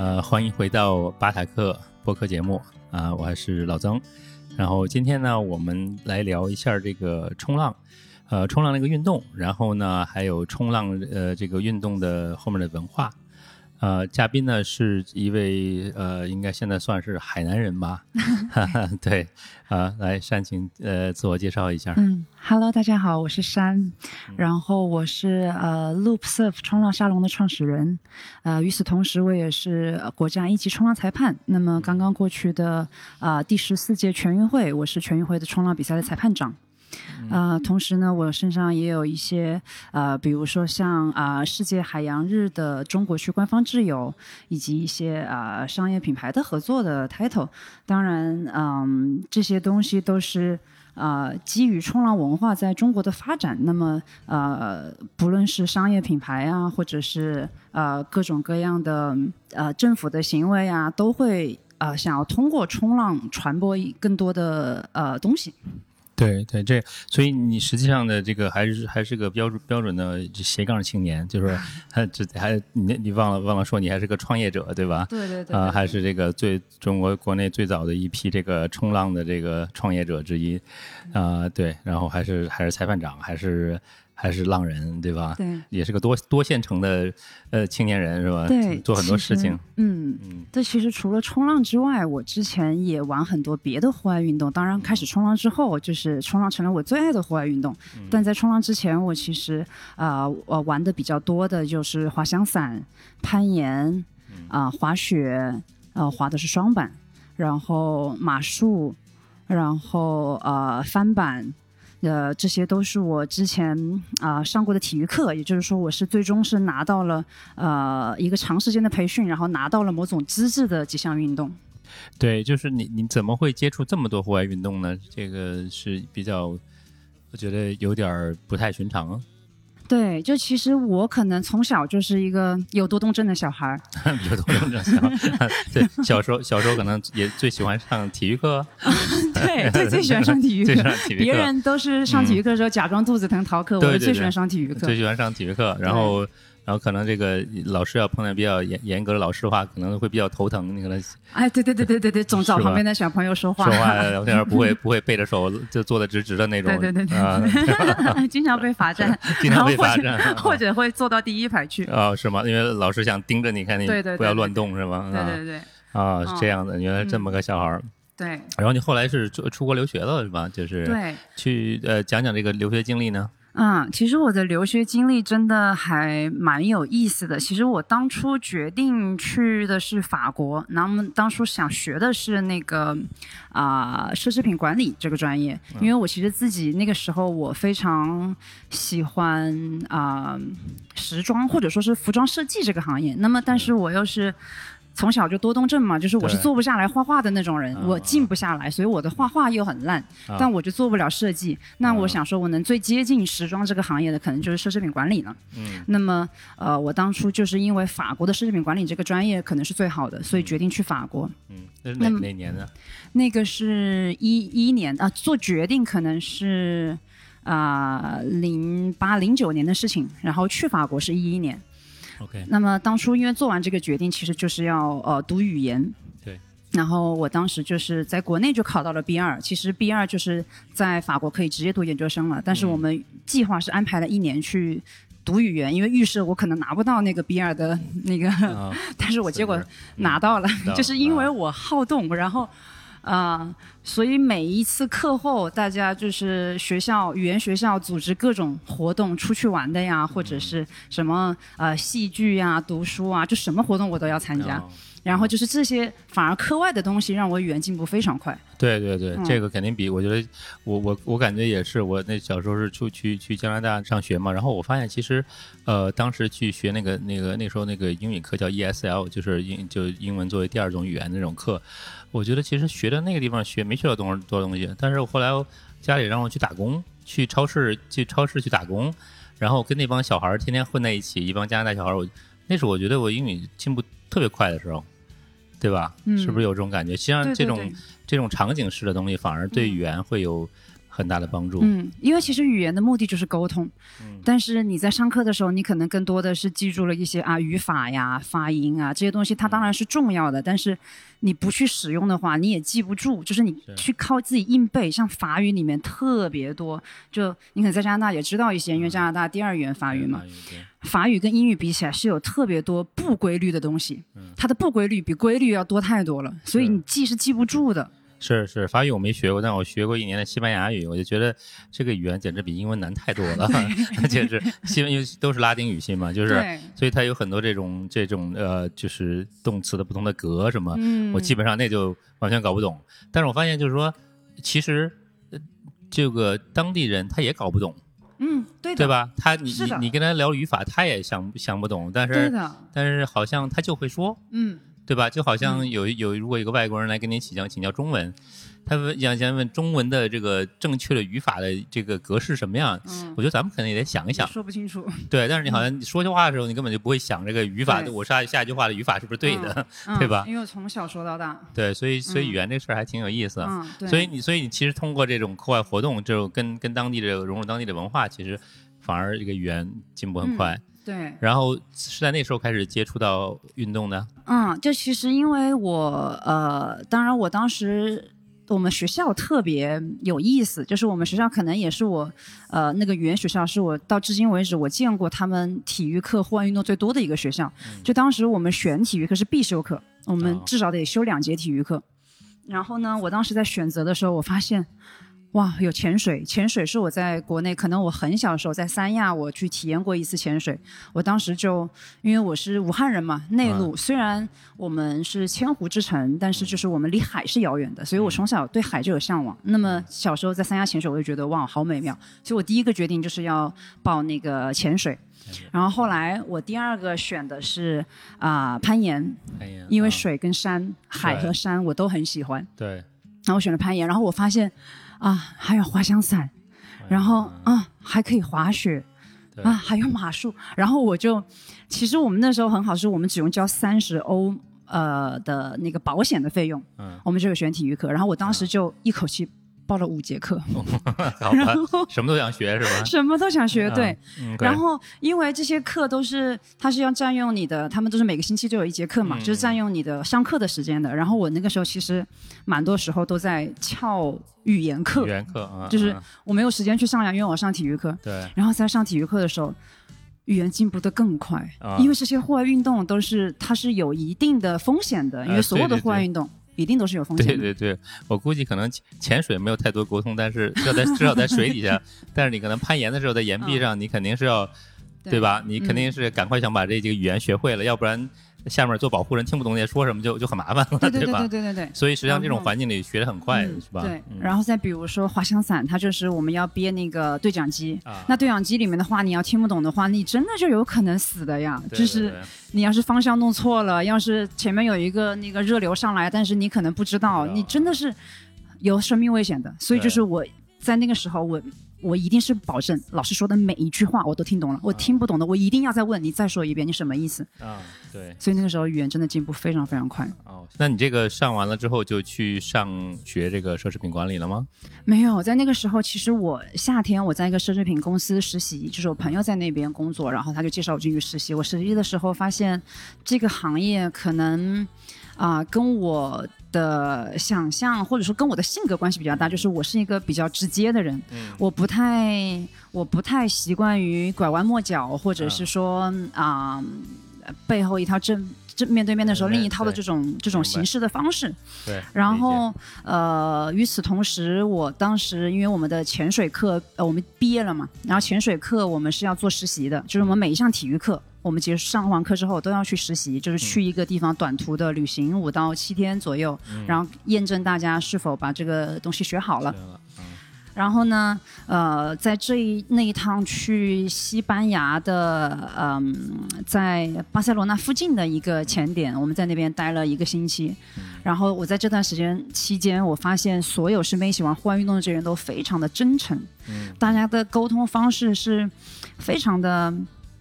呃，欢迎回到巴塔克播客节目啊，我还是老曾。然后今天呢，我们来聊一下这个冲浪，呃，冲浪那个运动，然后呢，还有冲浪呃这个运动的后面的文化。呃，嘉宾呢是一位呃，应该现在算是海南人吧？对，啊，来山，请呃自我介绍一下。嗯，Hello，大家好，我是山，然后我是呃 Loop Surf 冲浪沙龙的创始人，呃，与此同时我也是国家一级冲浪裁判。那么刚刚过去的啊第十四届全运会，我是全运会的冲浪比赛的裁判长。呃，同时呢，我身上也有一些呃，比如说像啊世界海洋日的中国区官方挚友，以及一些啊商业品牌的合作的 title。当然，嗯，这些东西都是啊基于冲浪文化在中国的发展。那么呃，不论是商业品牌啊，或者是呃各种各样的呃政府的行为啊，都会呃想要通过冲浪传播更多的呃东西。对对，这所以你实际上的这个还是还是个标准标准的斜杠青年，就是 还这还你你忘了忘了说你还是个创业者对吧？对对对，啊还是这个最中国国内最早的一批这个冲浪的这个创业者之一，啊对，然后还是还是裁判长还是。还是浪人，对吧？对，也是个多多线程的呃青年人，是吧？对，做很多事情。嗯嗯。这其实除了冲浪之外，我之前也玩很多别的户外运动。当然，开始冲浪之后，就是冲浪成了我最爱的户外运动。但在冲浪之前，我其实啊，我玩的比较多的就是滑翔伞、攀岩啊、滑雪，呃，滑的是双板，然后马术，然后呃翻板。呃，这些都是我之前啊上过的体育课，也就是说，我是最终是拿到了呃一个长时间的培训，然后拿到了某种资质的几项运动。对，就是你你怎么会接触这么多户外运动呢？这个是比较，我觉得有点不太寻常啊。对，就其实我可能从小就是一个有多动症的小孩儿，有多动症小孩儿。对，小时候小时候可能也最喜欢上体育课。对，最最喜欢上体育课。别人都是上体育课的时候假装肚子疼逃课，我最喜欢上体育课。最喜欢上体育课，然后。然后可能这个老师要碰见比较严严格的老师的话，可能会比较头疼。你可能哎，对对对对对对，总找旁边的小朋友说话，说话聊天不会 不会背着手就坐的直直的那种。对对对对，经常被罚站，经常被罚站，或者会坐到第一排去。啊，是吗？因为老师想盯着你看你，不要乱动，是吗？对对对。啊，是这样的，原来这么个小孩儿。对。然后你后来是出出国留学了，是吧？就是对。去呃，讲讲这个留学经历呢？嗯，其实我的留学经历真的还蛮有意思的。其实我当初决定去的是法国，那么当初想学的是那个啊奢侈品管理这个专业，因为我其实自己那个时候我非常喜欢啊时装或者说是服装设计这个行业，那么但是我又是。从小就多动症嘛，就是我是坐不下来画画的那种人，我静不下来，所以我的画画又很烂，但我就做不了设计。那我想说，我能最接近时装这个行业的，可能就是奢侈品管理了。嗯，那么呃，我当初就是因为法国的奢侈品管理这个专业可能是最好的，所以决定去法国。嗯，那是哪哪年呢？那个是一一年啊，做决定可能是啊零八零九年的事情，然后去法国是一一年。OK，那么当初因为做完这个决定，其实就是要呃读语言。对。然后我当时就是在国内就考到了 B 二，其实 B 二就是在法国可以直接读研究生了。但是我们计划是安排了一年去读语言，因为预设我可能拿不到那个 B 二的那个，但是我结果拿到了，就是因为我好动，然后。啊，所以每一次课后，大家就是学校语言学校组织各种活动，出去玩的呀，或者是什么呃戏剧呀、读书啊，就什么活动我都要参加。然后就是这些，反而课外的东西让我语言进步非常快。对对对，这个肯定比我觉得，我我我感觉也是。我那小时候是出去去加拿大上学嘛，然后我发现其实，呃，当时去学那个那个那时候那个英语课叫 ESL，就是英就英文作为第二种语言那种课。我觉得其实学的那个地方学没学到多少多东西，但是我后来家里让我去打工，去超市去超市去打工，然后跟那帮小孩天天混在一起，一帮加拿大小孩我那时候我觉得我英语进步特别快的时候。对吧？是不是有这种感觉？实际上，这种这种场景式的东西反而对语言会有很很大的帮助。嗯，因为其实语言的目的就是沟通，嗯。但是你在上课的时候，你可能更多的是记住了一些啊语法呀、发音啊这些东西，它当然是重要的，但是你不去使用的话，你也记不住。就是你去靠自己硬背，像法语里面特别多，就你可能在加拿大也知道一些，因为加拿大第二语言法语嘛，对法语跟英语比起来是有特别多不规律的东西，它的不规律比规律要多太多了，所以你记是记不住的。是是，法语我没学过，但我学过一年的西班牙语，我就觉得这个语言简直比英文难太多了，而且是西因为都是拉丁语系嘛，就是，所以它有很多这种这种呃，就是动词的不同的格什么，嗯，我基本上那就完全搞不懂。但是我发现就是说，其实呃这个当地人他也搞不懂，嗯，对的，对？吧？他你你你跟他聊语法，他也想想不懂，但是，但是好像他就会说，嗯。对吧？就好像有有如果一个外国人来跟你请教请教中文，他问想先问中文的这个正确的语法的这个格式什么样，嗯我觉得咱们可能也得想一想，说不清楚，对。但是你好像说句话的时候，你根本就不会想这个语法，对我下下一句话的语法是不是对的，嗯对吧因为我从小说到大，对。所以所以嗯语言这事儿还挺有意思。所以你所以你其实通过这种课外活动，就跟跟当地的融入当地的文化，其实反而这个语言进步很快。对，然后是在那时候开始接触到运动的，嗯，就其实因为我呃，当然我当时。我们学校特别有意思，就是我们学校可能也是我，呃，那个语言学校是我到至今为止我见过他们体育课、户外运动最多的一个学校。就当时我们选体育课是必修课，我们哦至少得修两节体育课。然后呢，我当时在选择的时候，我发现，哇，有潜水，潜水是我在国内，可能我很小的时候在三亚我去体验过一次潜水。我当时就因为我是武汉人嘛，内陆，虽然我们是千湖之城，但是就是我们离海是遥远的，所以我从小对海就有向往。那么小时候在三亚潜水，我就觉得哇，好美妙，所以我第一个决定就是要报那个潜水。然后后来我第二个选的是啊、攀岩，因为啊水跟山、海和山我都很喜欢。对，然后我选了攀岩，然后我发现啊，还有滑翔伞，然后啊还可以滑雪啊，还有马术，然后我就其实我们那时候很好，是我们只用交三十欧呃的那个保险的费用，嗯，我们就有选体育课，然后我当时就一口气报了五节课，然后，什么都想学是吧？什么都想学，对。嗯，然后，因为这些课都是，它是要占用你的，他们都是每个星期都有一节课嘛，嗯就是占用你的上课的时间的。然后我那个时候其实蛮多时候都在翘语言课语，言课啊，就是嗯我没有时间去上呀，因为我上体育课。对，然后在上体育课的时候，语言进步的更快，啊因为这些户外运动都是它是有一定的风险的，因为呃所有的户外运动一定都是有风险的。对对对，我估计可能潜潜水没有太多沟通，但是要在至少在水底下，但是你可能攀岩的时候在岩壁上，你肯定是要对吧？你肯定是赶快想把这几个语言学会了，要不然下面做保护人听不懂你在说什么就就很麻烦了，对对对吧对？对对对。所以实际上这种环境里学的很快，嗯是吧？对，嗯然后再比如说滑翔伞，它就是我们要憋那个对讲机。啊，那对讲机里面的话，你要听不懂的话，你真的就有可能死的呀。对对就是你要是方向弄错了，要是前面有一个那个热流上来，但是你可能不知道，不知道你真的是有生命危险的。所以就是我在那个时候，我我一定是保证老师说的每一句话我都听懂了，我听不懂的我一定要再问你再说一遍，你什么意思？啊，对所以那个时候语言真的进步非常非常快。哦，那你这个上完了之后就去上学这个奢侈品管理了吗？没有，在那个时候，其实我夏天我在一个奢侈品公司实习，就是我朋友在那边工作，然后他就介绍我进去实习。我实习的时候发现，这个行业可能啊、跟我的想象或者说跟我的性格关系比较大，就是我是一个比较直接的人，嗯。我不太我不太习惯于拐弯抹角，或者是说啊、背后一套正正面对面的时候另一套的这种这种明白。行事的方式。对，然后呃，与此同时，我当时因为我们的潜水课，呃，我们毕业了嘛，然后潜水课我们是要做实习的，就是我们每一项体育课，我们其实上完课之后都要去实习，就是去一个地方短途的旅行五到七天左右，嗯。然后验证大家是否把这个东西学好了。了嗯。然后呢，呃，在这一那一趟去西班牙的，嗯，在巴塞罗那附近的一个前点，我们在那边待了一个星期。然后我在这段时间期间，我发现所有身边喜欢户外运动的这些人都非常的真诚，嗯。大家的沟通方式是非常的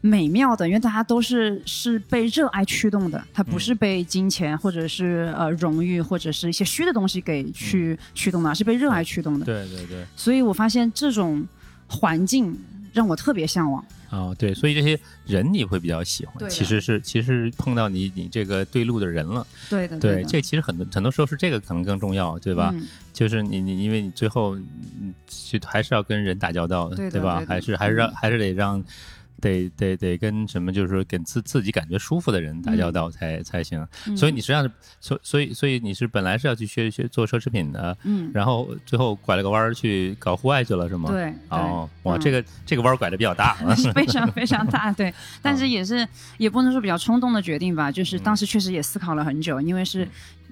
美妙的，因为大家都是是被热爱驱动的，它不嗯是被金钱或者是呃荣誉或者是一些虚的东西给去驱动的，而是被热爱驱动的。对对对，所以我发现这种环境让我特别向往。哦对，所以这些人你会比较喜欢，其实是其实碰到你你这个对路的人了，对的，对，的这其实很多很多时候是这个可能更重要，对吧？嗯就是你你因为你最后嗯就还是要跟人打交道的，吧？对吧对还是还是让嗯还是得让。得得得跟什么，就是说跟自自己感觉舒服的人打交道才、才行。嗯所以你实际上是，所所以所以你是本来是要去学学做奢侈品的，嗯，然后最后拐了个弯儿去搞户外去了，是吗？。对，哦，哇，嗯这个这个弯儿拐的比较大 非常非常大，对 但哦是也是也不能说比较冲动的决定吧，就是嗯当时确实也思考了很久，因为是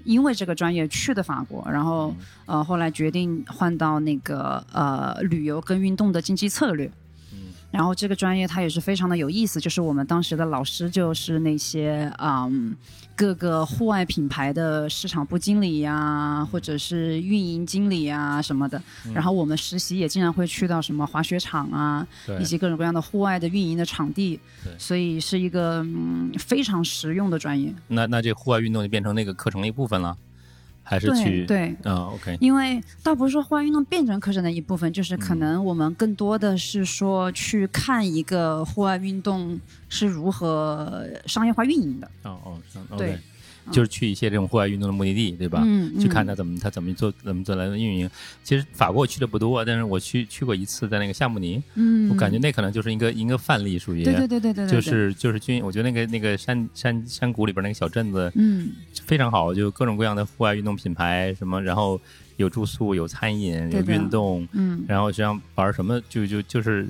因为这个专业去的法国，然后嗯呃后来决定换到那个呃旅游跟运动的经济策略。嗯然后这个专业它也是非常的有意思，就是我们当时的老师就是那些嗯各个户外品牌的市场部经理呀、或者是运营经理啊什么的。嗯然后我们实习也经常会去到什么滑雪场啊，对以及各种各样的户外的运营的场地对，所以是一个嗯非常实用的专业。那那这户外运动就变成那个课程的一部分了，还是去对对，啊？OK，因为倒不是说户外运动变成课程的一部分，就是可嗯能我们更多的是说去看一个户外运动是如何商业化运营的。哦哦嗯对就是去一些这种户外运动的目的地，对吧？嗯，去看嗯。他怎么他怎么做怎么做来运营。其实法国我去的不多，但是我去去过一次，在那个夏慕尼，嗯，我感觉那可能就是一个一个范例，属于对对对对对对，对就是就是军，我觉得那个那个山山山谷里边那个小镇子嗯。非常好，就各种各样的户外运动品牌什么，然后有住宿，有餐饮，有运动，嗯。然后实际上玩什么就就就是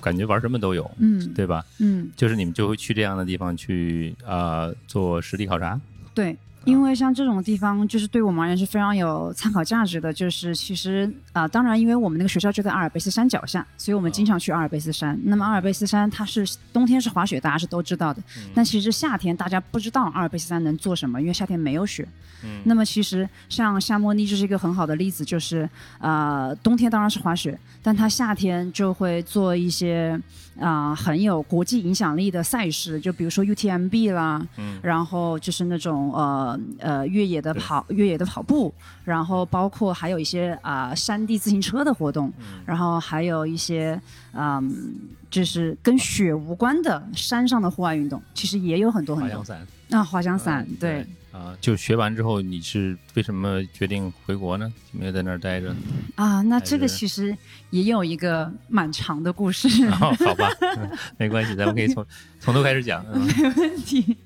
感觉玩什么都有，嗯对吧？嗯。就是你们就会去这样的地方去啊、呃做实地考察，对。因为像这种地方，就是对我们而言是非常有参考价值的。就是其实啊、当然，因为我们那个学校就在阿尔卑斯山脚下，所以我们经常去阿尔卑斯山。那么阿尔卑斯山它是冬天是滑雪，大家是都知道的。但其实夏天大家不知道阿尔卑斯山能做什么，因为夏天没有雪。嗯那么其实像夏莫尼就是一个很好的例子，就是呃冬天当然是滑雪，但它夏天就会做一些啊、很有国际影响力的赛事，就比如说 UTMB 啦，嗯然后就是那种呃呃越野的跑越野的跑步，然后包括还有一些啊、山地自行车的活动，嗯然后还有一些嗯、就是跟雪无关的山上的户外运动，其实也有很多很多滑翔伞。啊，滑翔伞嗯对。啊，就学完之后，你是为什么决定回国呢？没有在那儿待着？啊，那这个其实也有一个蛮长的故事。哦，好吧，嗯 没关系，咱们可以从从头开始讲。嗯 没问题。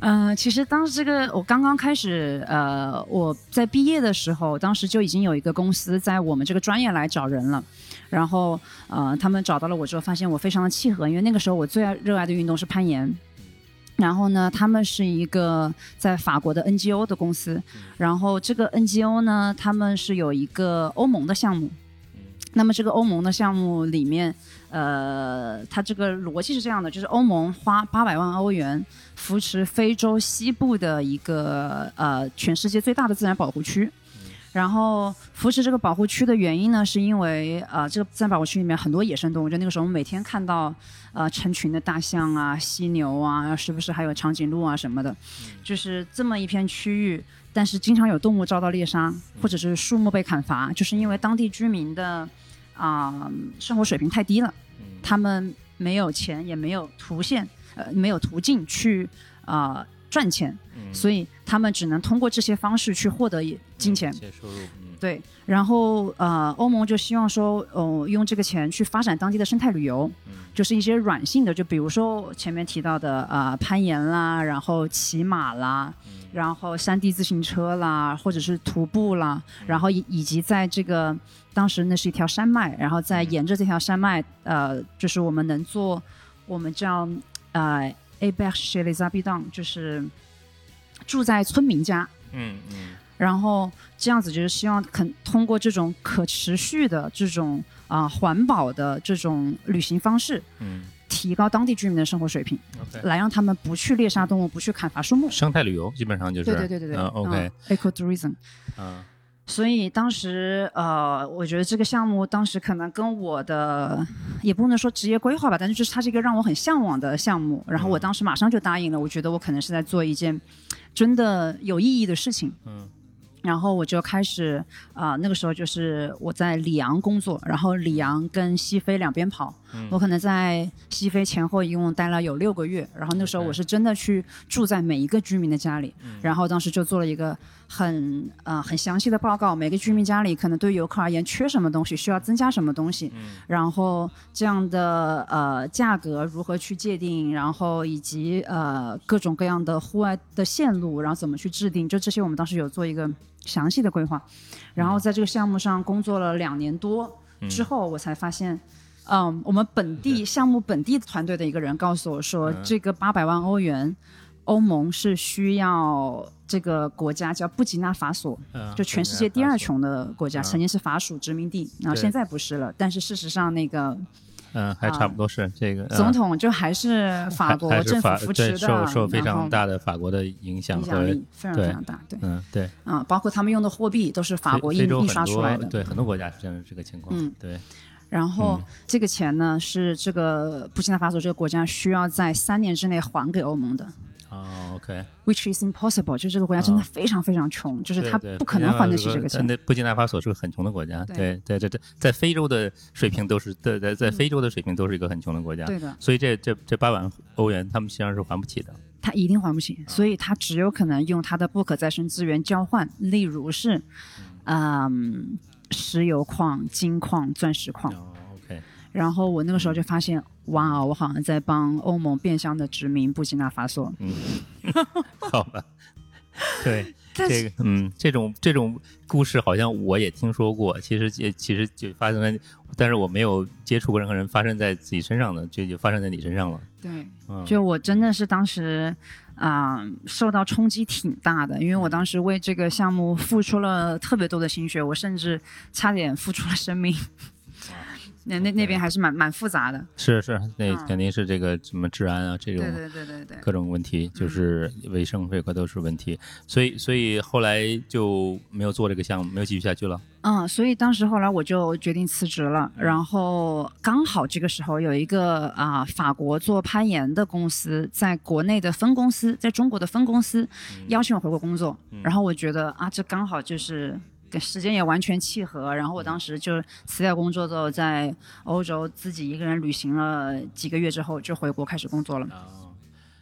嗯、其实当时这个我刚刚开始，呃，我在毕业的时候，当时就已经有一个公司在我们这个专业来找人了，然后呃，他们找到了我之后，发现我非常的契合，因为那个时候我最爱热爱的运动是攀岩。然后呢，他们是一个在法国的 NGO 的公司，然后这个 NGO 呢，他们是有一个欧盟的项目，那么这个欧盟的项目里面，呃，它这个逻辑是这样的，就是欧盟花八百万欧元扶持非洲西部的一个呃全世界最大的自然保护区。然后扶持这个保护区的原因呢，是因为呃，这个自然保护区里面很多野生动物，就那个时候我们每天看到呃成群的大象啊、犀牛啊，时不时还有长颈鹿啊什么的，就是这么一片区域。但是经常有动物遭到猎杀，或者是树木被砍伐，就是因为当地居民的啊、生活水平太低了，他们没有钱，也没有图线，呃，没有途径去啊、赚钱，所以他们只能通过这些方式去获得金钱。对，然后呃，欧盟就希望说，哦、用这个钱去发展当地的生态旅游，就是一些软性的，就比如说前面提到的啊、呃攀岩啦，然后骑马啦，然后山地自行车啦，或者是徒步啦，然后以以及在这个当时那是一条山脉，然后再沿着这条山脉，呃，就是我们能做我们叫呃 a b e r chez les habitants，就是住在村民家，嗯嗯。然后这样子就是希望肯通过这种可持续的这种啊、环保的这种旅行方式，嗯。提高当地居民的生活水平。来让他们不去猎杀动物，不去砍伐树木。生态旅游基本上就是，对对对对对，嗯，OK，嗯，eco tourism。嗯，所以当时呃，我觉得这个项目当时可能跟我的也不能说职业规划吧，但是就是它是一个让我很向往的项目。然后我当时马上就答应了，我觉得我可能是在做一件真的有意义的事情。嗯。然后我就开始啊、那个时候就是我在里昂工作，然后里昂跟西非两边跑，我可能在西非前后一共待了有六个月。然后那时候我是真的去住在每一个居民的家里，然后当时就做了一个很呃很详细的报告，每个居民家里可能对游客而言缺什么东西，需要增加什么东西，然后这样的呃价格如何去界定，然后以及呃各种各样的户外的线路，然后怎么去制定，就这些我们当时有做一个详细的规划。然后在这个项目上工作了两年多之后，我才发现。嗯，我们本地项目本地团队的一个人告诉我说，嗯。这个八百万欧元，欧盟是需要这个国家叫布吉纳法索，嗯就全世界第二穷的国家，嗯曾经是法属殖民地，然后现在不是了。但是事实上，那个嗯，还差不多是这个总统就还是法国政府扶持的，对受受非常大的法国的影响和影响力非常非常大，对，嗯对，啊，包括他们用的货币都是法国印印刷出来的，对很多国家是这样这个情况，嗯。对，然后嗯。这个钱呢是这个布基纳法索这个国家需要在三年之内还给欧盟的。哦，OK，Which is impossible，就这个国家真的非常非常穷，就是他不可能还得起这个但钱。那布基纳法索是个很穷的国家，对。对对对对，在非洲的水平都是在在在非洲的水平都是一个很穷的国家，对的，所以这这这八万欧元他们实际上是还不起的。他一定还不起，所以他只有可能用他的不可再生资源交换，例如是，嗯，石油矿、金矿、钻石矿。哦，OK，然后我那个时候就发现，哇，我好像在帮欧盟变相的殖民布基纳法索。嗯，好吧，对。这个嗯，这种这种故事好像我也听说过，其实也其实就发生在，但是我没有接触过任何人发生在自己身上的，就就发生在你身上了。对，嗯，就我真的是当时啊、受到冲击挺大的，因为我当时为这个项目付出了特别多的心血，我甚至差点付出了生命。那那那边还是蛮蛮复杂的，是是，那嗯。肯定是这个什么治安啊，这种对对对对对。各种问题，就是卫生这块都是问题，所以所以后来就没有做这个项目，没有继续下去了。嗯，所以当时后来我就决定辞职了，然后刚好这个时候有一个啊、法国做攀岩的公司在国内的分公司，在中国的分公司邀请我回国工作，然后我觉得啊，这刚好就是。跟时间也完全契合，然后我当时就辞掉工作之后，在欧洲自己一个人旅行了几个月之后，就回国开始工作了。啊，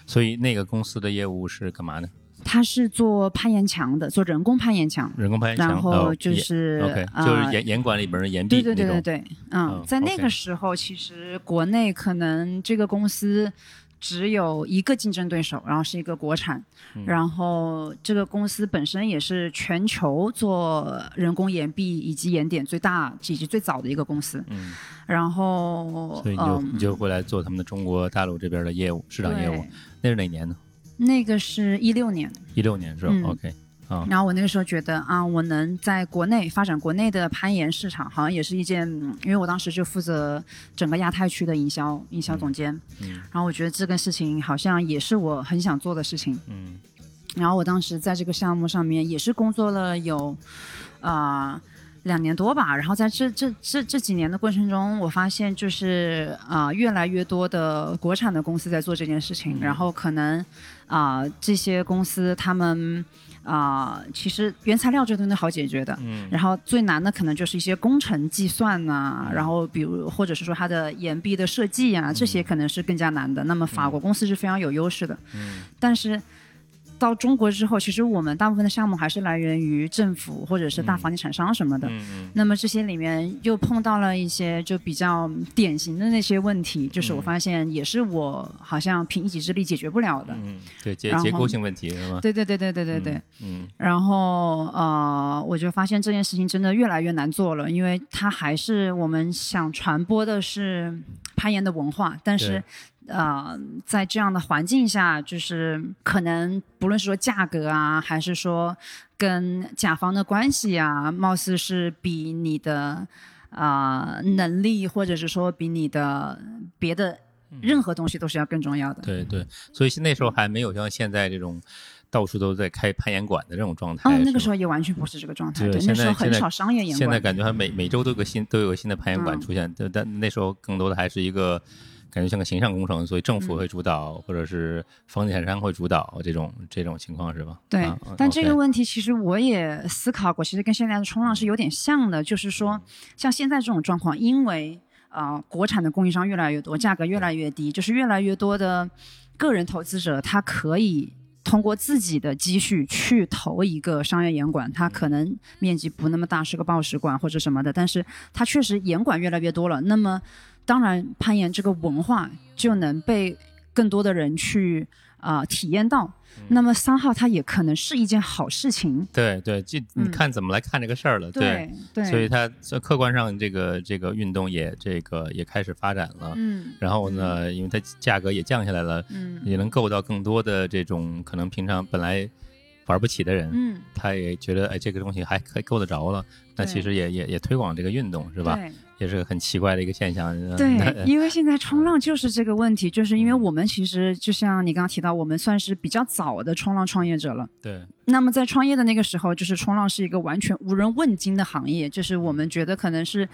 所以那个公司的业务是干嘛呢？他是做攀岩墙的，做人工攀岩墙，人工攀岩墙，然后就是、就是岩岩馆里边的岩壁对对对。对对，嗯，嗯在那个时候，其实国内可能这个公司只有一个竞争对手，然后是一个国产，嗯然后这个公司本身也是全球做人工岩壁以及岩点最大以及最早的一个公司，嗯，然后所以你就、嗯你就回来做他们的中国大陆这边的业务，市场业务。那是哪年呢？那个是一六年，一六年是吧、嗯 o 然后我那个时候觉得啊，我能在国内发展国内的攀岩市场，好像也是一件，嗯因为我当时就负责整个亚太区的营销营销总监，嗯然后我觉得这个事情好像也是我很想做的事情。嗯。然后我当时在这个项目上面也是工作了有，啊、两年多吧。然后在这这这这几年的过程中，我发现就是啊、越来越多的国产的公司在做这件事情，然后可能啊、这些公司他们啊、其实原材料这东西好解决的。嗯然后最难的可能就是一些工程计算呐、然后比如或者是说它的岩壁的设计啊，这些可能是更加难的。那么法国公司是非常有优势的，嗯但是到中国之后，其实我们大部分的项目还是来源于政府或者是大房地产商什么的。嗯嗯那么这些里面又碰到了一些就比较典型的那些问题，就是我发现也是我好像凭一己之力解决不了的。嗯，对结结构性问题是吗？对对对对对对对。嗯然后呃，我就发现这件事情真的越来越难做了，因为它还是我们想传播的是攀岩的文化，但是呃，在这样的环境下，就是可能不论是说价格啊，还是说跟甲方的关系啊，貌似是比你的啊、能力，或者是说比你的别的任何东西都是要更重要的。对对，所以那时候还没有像现在这种到处都在开攀岩馆的这种状态。嗯，那个时候也完全不是这个状态，对对，那时候很少商业岩馆。现在感觉还每每周都有个新都有个新的攀岩馆嗯出现，但但那时候更多的还是一个感觉像个形象工程，所以政嗯府会主导，或者是房地产商会主导这种这种情况是吧？对啊，但这个问题其实我也思考过，其实跟现在的冲浪是有点像的，就是说像现在这种状况，因为啊、呃国产的供应商越来越多，价格越来越低，就是越来越多的个人投资者他可以。通过自己的积蓄去投一个商业严管，它可能面积不那么大，是个报时馆或者什么的，但是它确实严管越来越多了。那么，当然攀岩这个文化就能被更多的人去啊、体验到。那么三号它也可能是一件好事情，对对，这你嗯看怎么来看这个事儿了？对对，所以它在客观上这个这个运动也这个也开始发展了。嗯然后呢，因为它价格也降下来了，嗯也能够到更多的这种可能平常本来玩不起的人，嗯，他也觉得哎这个东西还还够得着了，那其实也也也推广这个运动是吧？对也是个很奇怪的一个现象。嗯对，因为 现在冲浪就是这个问题，就是因为我们其实就像你刚刚提到，我们算是比较早的冲浪创业者了。对。那么在创业的那个时候，就是冲浪是一个完全无人问津的行业，就是我们觉得可能是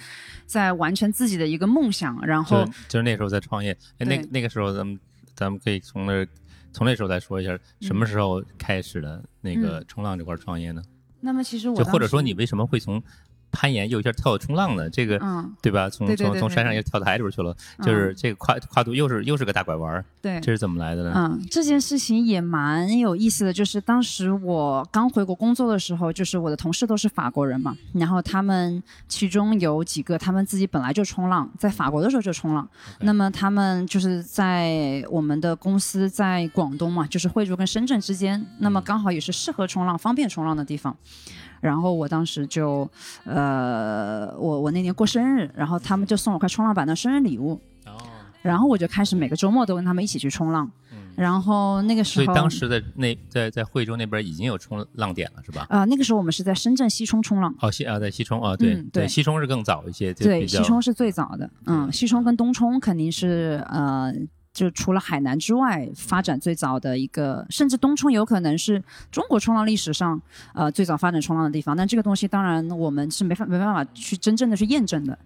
在完成自己的一个梦想，然后就就是那时候在创业，哎那那个时候咱们咱们可以从那从那时候再说一下，什么时候开始的那个冲浪这块创业呢？那么其实我就或者说你为什么会从攀岩又一下跳冲浪的？这个嗯对吧？从从从山上又跳到海里边去了，就是这个跨跨度又是又是个大拐弯儿，对这是怎么来的呢？嗯，这件事情也蛮有意思的，就是当时我刚回国工作的时候，就是我的同事都是法国人嘛，然后他们其中有几个他们自己本来就冲浪，在法国的时候就冲浪，那么他们就是在我们的公司在广东嘛，就是惠州跟深圳之间，那么刚好也是适合冲浪、方便冲浪的地方。然后我当时就，呃，我我那年过生日，然后他们就送我块冲浪板的生日礼物，哦，然后我就开始每个周末都跟他们一起去冲浪。然后那个时候，所以当时的那在在惠州那边已经有冲浪点了，是吧？呃，那个时候我们是在深圳西冲冲浪，哦，西啊，在西冲啊，对嗯对西冲是更早一些，对，西冲是最早的，嗯，西冲跟东冲肯定是呃，就除了海南之外发展最早的一个，甚至东冲有可能是中国冲浪历史上呃最早发展冲浪的地方，但这个东西当然我们是没法没办法去真正的去验证的，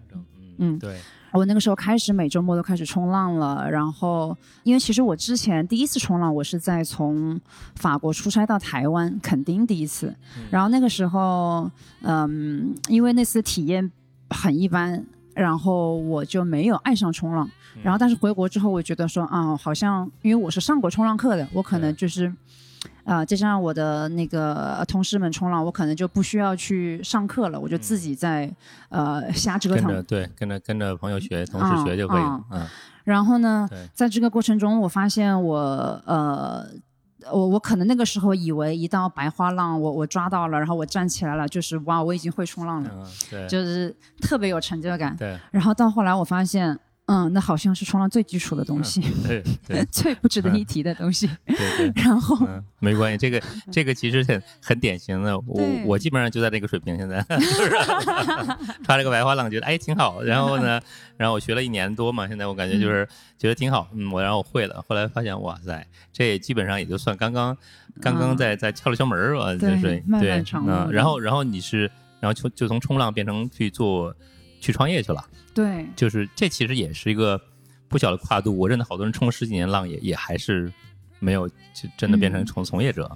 嗯对，我那个时候开始每周末都开始冲浪了，然后因为其实我之前第一次冲浪，我是在从法国出差到台湾垦丁第一次，然后那个时候，嗯，因为那次体验很一般，然后我就没有爱上冲浪，然后但是回国之后，我觉得说啊，好像因为我是上过冲浪课的，我可能就是。啊、再加上我的那个同事们冲浪，我可能就不需要去上课了，我就自己在、呃瞎折腾。对跟着跟着朋友学，同事学就可以了，嗯，然后呢，在这个过程中，我发现我呃，我我可能那个时候以为一道白花浪，我我抓到了，然后我站起来了，就是哇，我已经会冲浪了，嗯，对就是特别有成就感。对然后到后来，我发现，嗯，那好像是冲浪最基础的东西，对对 最不值得一提的东西。对对。然后，嗯，没关系，这个这个其实很很典型的，我我基本上就在这个水平，现在 就是抓了个白花浪，觉得哎挺好，然后呢，然后我学了一年多嘛，现在我感觉就是觉得挺好，嗯，我然后我会了，后来发现哇塞，这基本上也就算刚刚刚刚在在敲了敲门儿吧，就是对嗯，的然后然后你是然后就就从冲浪变成去做去创业去了，对，就是这其实也是一个不小的跨度，我认得好多人冲十几年浪也也还是没有就真的变成嗯从从业者，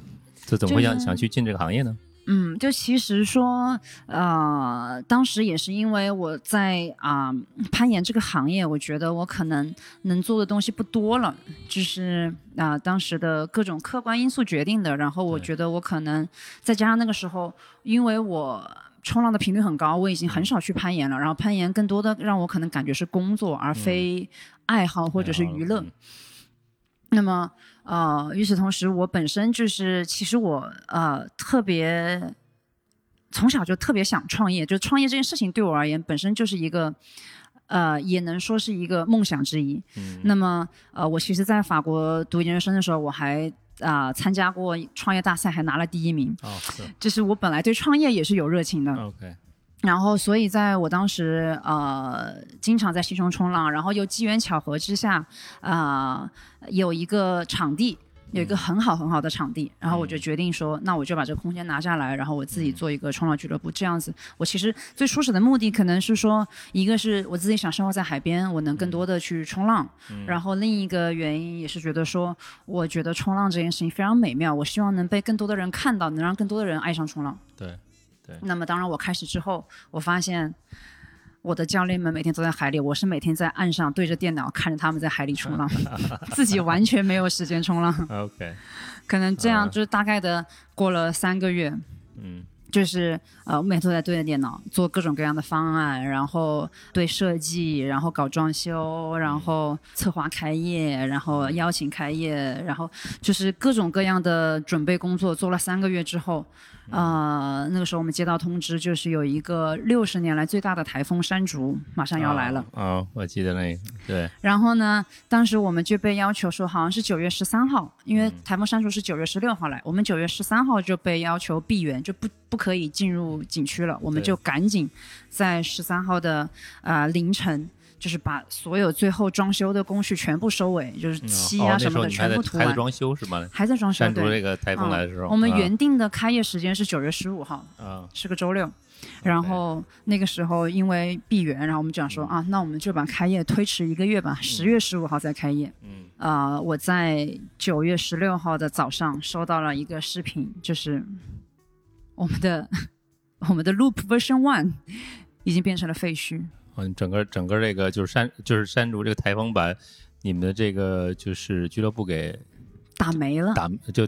这怎么会想就是想去进这个行业呢？嗯，就其实说，呃，当时也是因为我在啊、攀岩这个行业，我觉得我可能能做的东西不多了，就是啊、当时的各种客观因素决定的。然后我觉得我可能再加上那个时候，因为我冲浪的频率很高，我已经很少去攀岩了。然后攀岩更多的让我可能感觉是工作，而非爱好或者是娱乐。嗯那么，呃，与此同时，我本身就是，其实我呃特别从小就特别想创业，就创业这件事情对我而言本身就是一个，呃，也能说是一个梦想之一。嗯那么，呃，我其实，在法国读研究生的时候，我还啊、参加过创业大赛，还拿了第一名。哦是。就是我本来对创业也是有热情的，OK。然后，所以在我当时呃，经常在西冲冲浪，然后又机缘巧合之下，啊、有一个场地，有一个很好很好的场地，然后我就决定说，那我就把这个空间拿下来，然后我自己做一个冲浪俱乐部。这样子，我其实最初始的目的可能是说，一个是我自己想生活在海边，我能更多的去冲浪，然后另一个原因也是觉得说，我觉得冲浪这件事情非常美妙，我希望能被更多的人看到，能让更多的人爱上冲浪。对，对。那么当然，我开始之后，我发现。我的教练们每天都在海里，我是每天在岸上对着电脑看着他们在海里冲浪，自己完全没有时间冲浪。OK，可能这样就是大概的过了三个月，嗯，就是呃，我每天都在对着电脑做各种各样的方案，然后对设计，然后搞装修，然后策划开业，然后邀请开业，然后就是各种各样的准备工作，做了三个月之后。呃，那个时候我们接到通知，就是有一个六十年来最大的台风山竹马上要来了。哦，我记得那个，对。然后呢，当时我们就被要求说，好像是九月十三号，因为台风山竹是九月十六号来，我们九月十三号就被要求闭园，就不不可以进入景区了。我们就赶紧在十三号的呃凌晨。就是把所有最后装修的工序全部收尾，就是漆啊什么的全部涂完。还在装修是吗？还在装修。山竹这个台风来的时候，我们原定的开业时间是九月十五号，是个周六。然后那个时候因为闭园，然后我们讲说啊，那我们就把开业推迟一个月吧，十月十五号再开业。嗯。啊，我在九月十六号的早上收到了一个视频，就是我们的 我们的 Loop Version One 已经变成了废墟。嗯，整个整个这个就是山就是山竹这个台风把你们的这个就是俱乐部给打没了，打就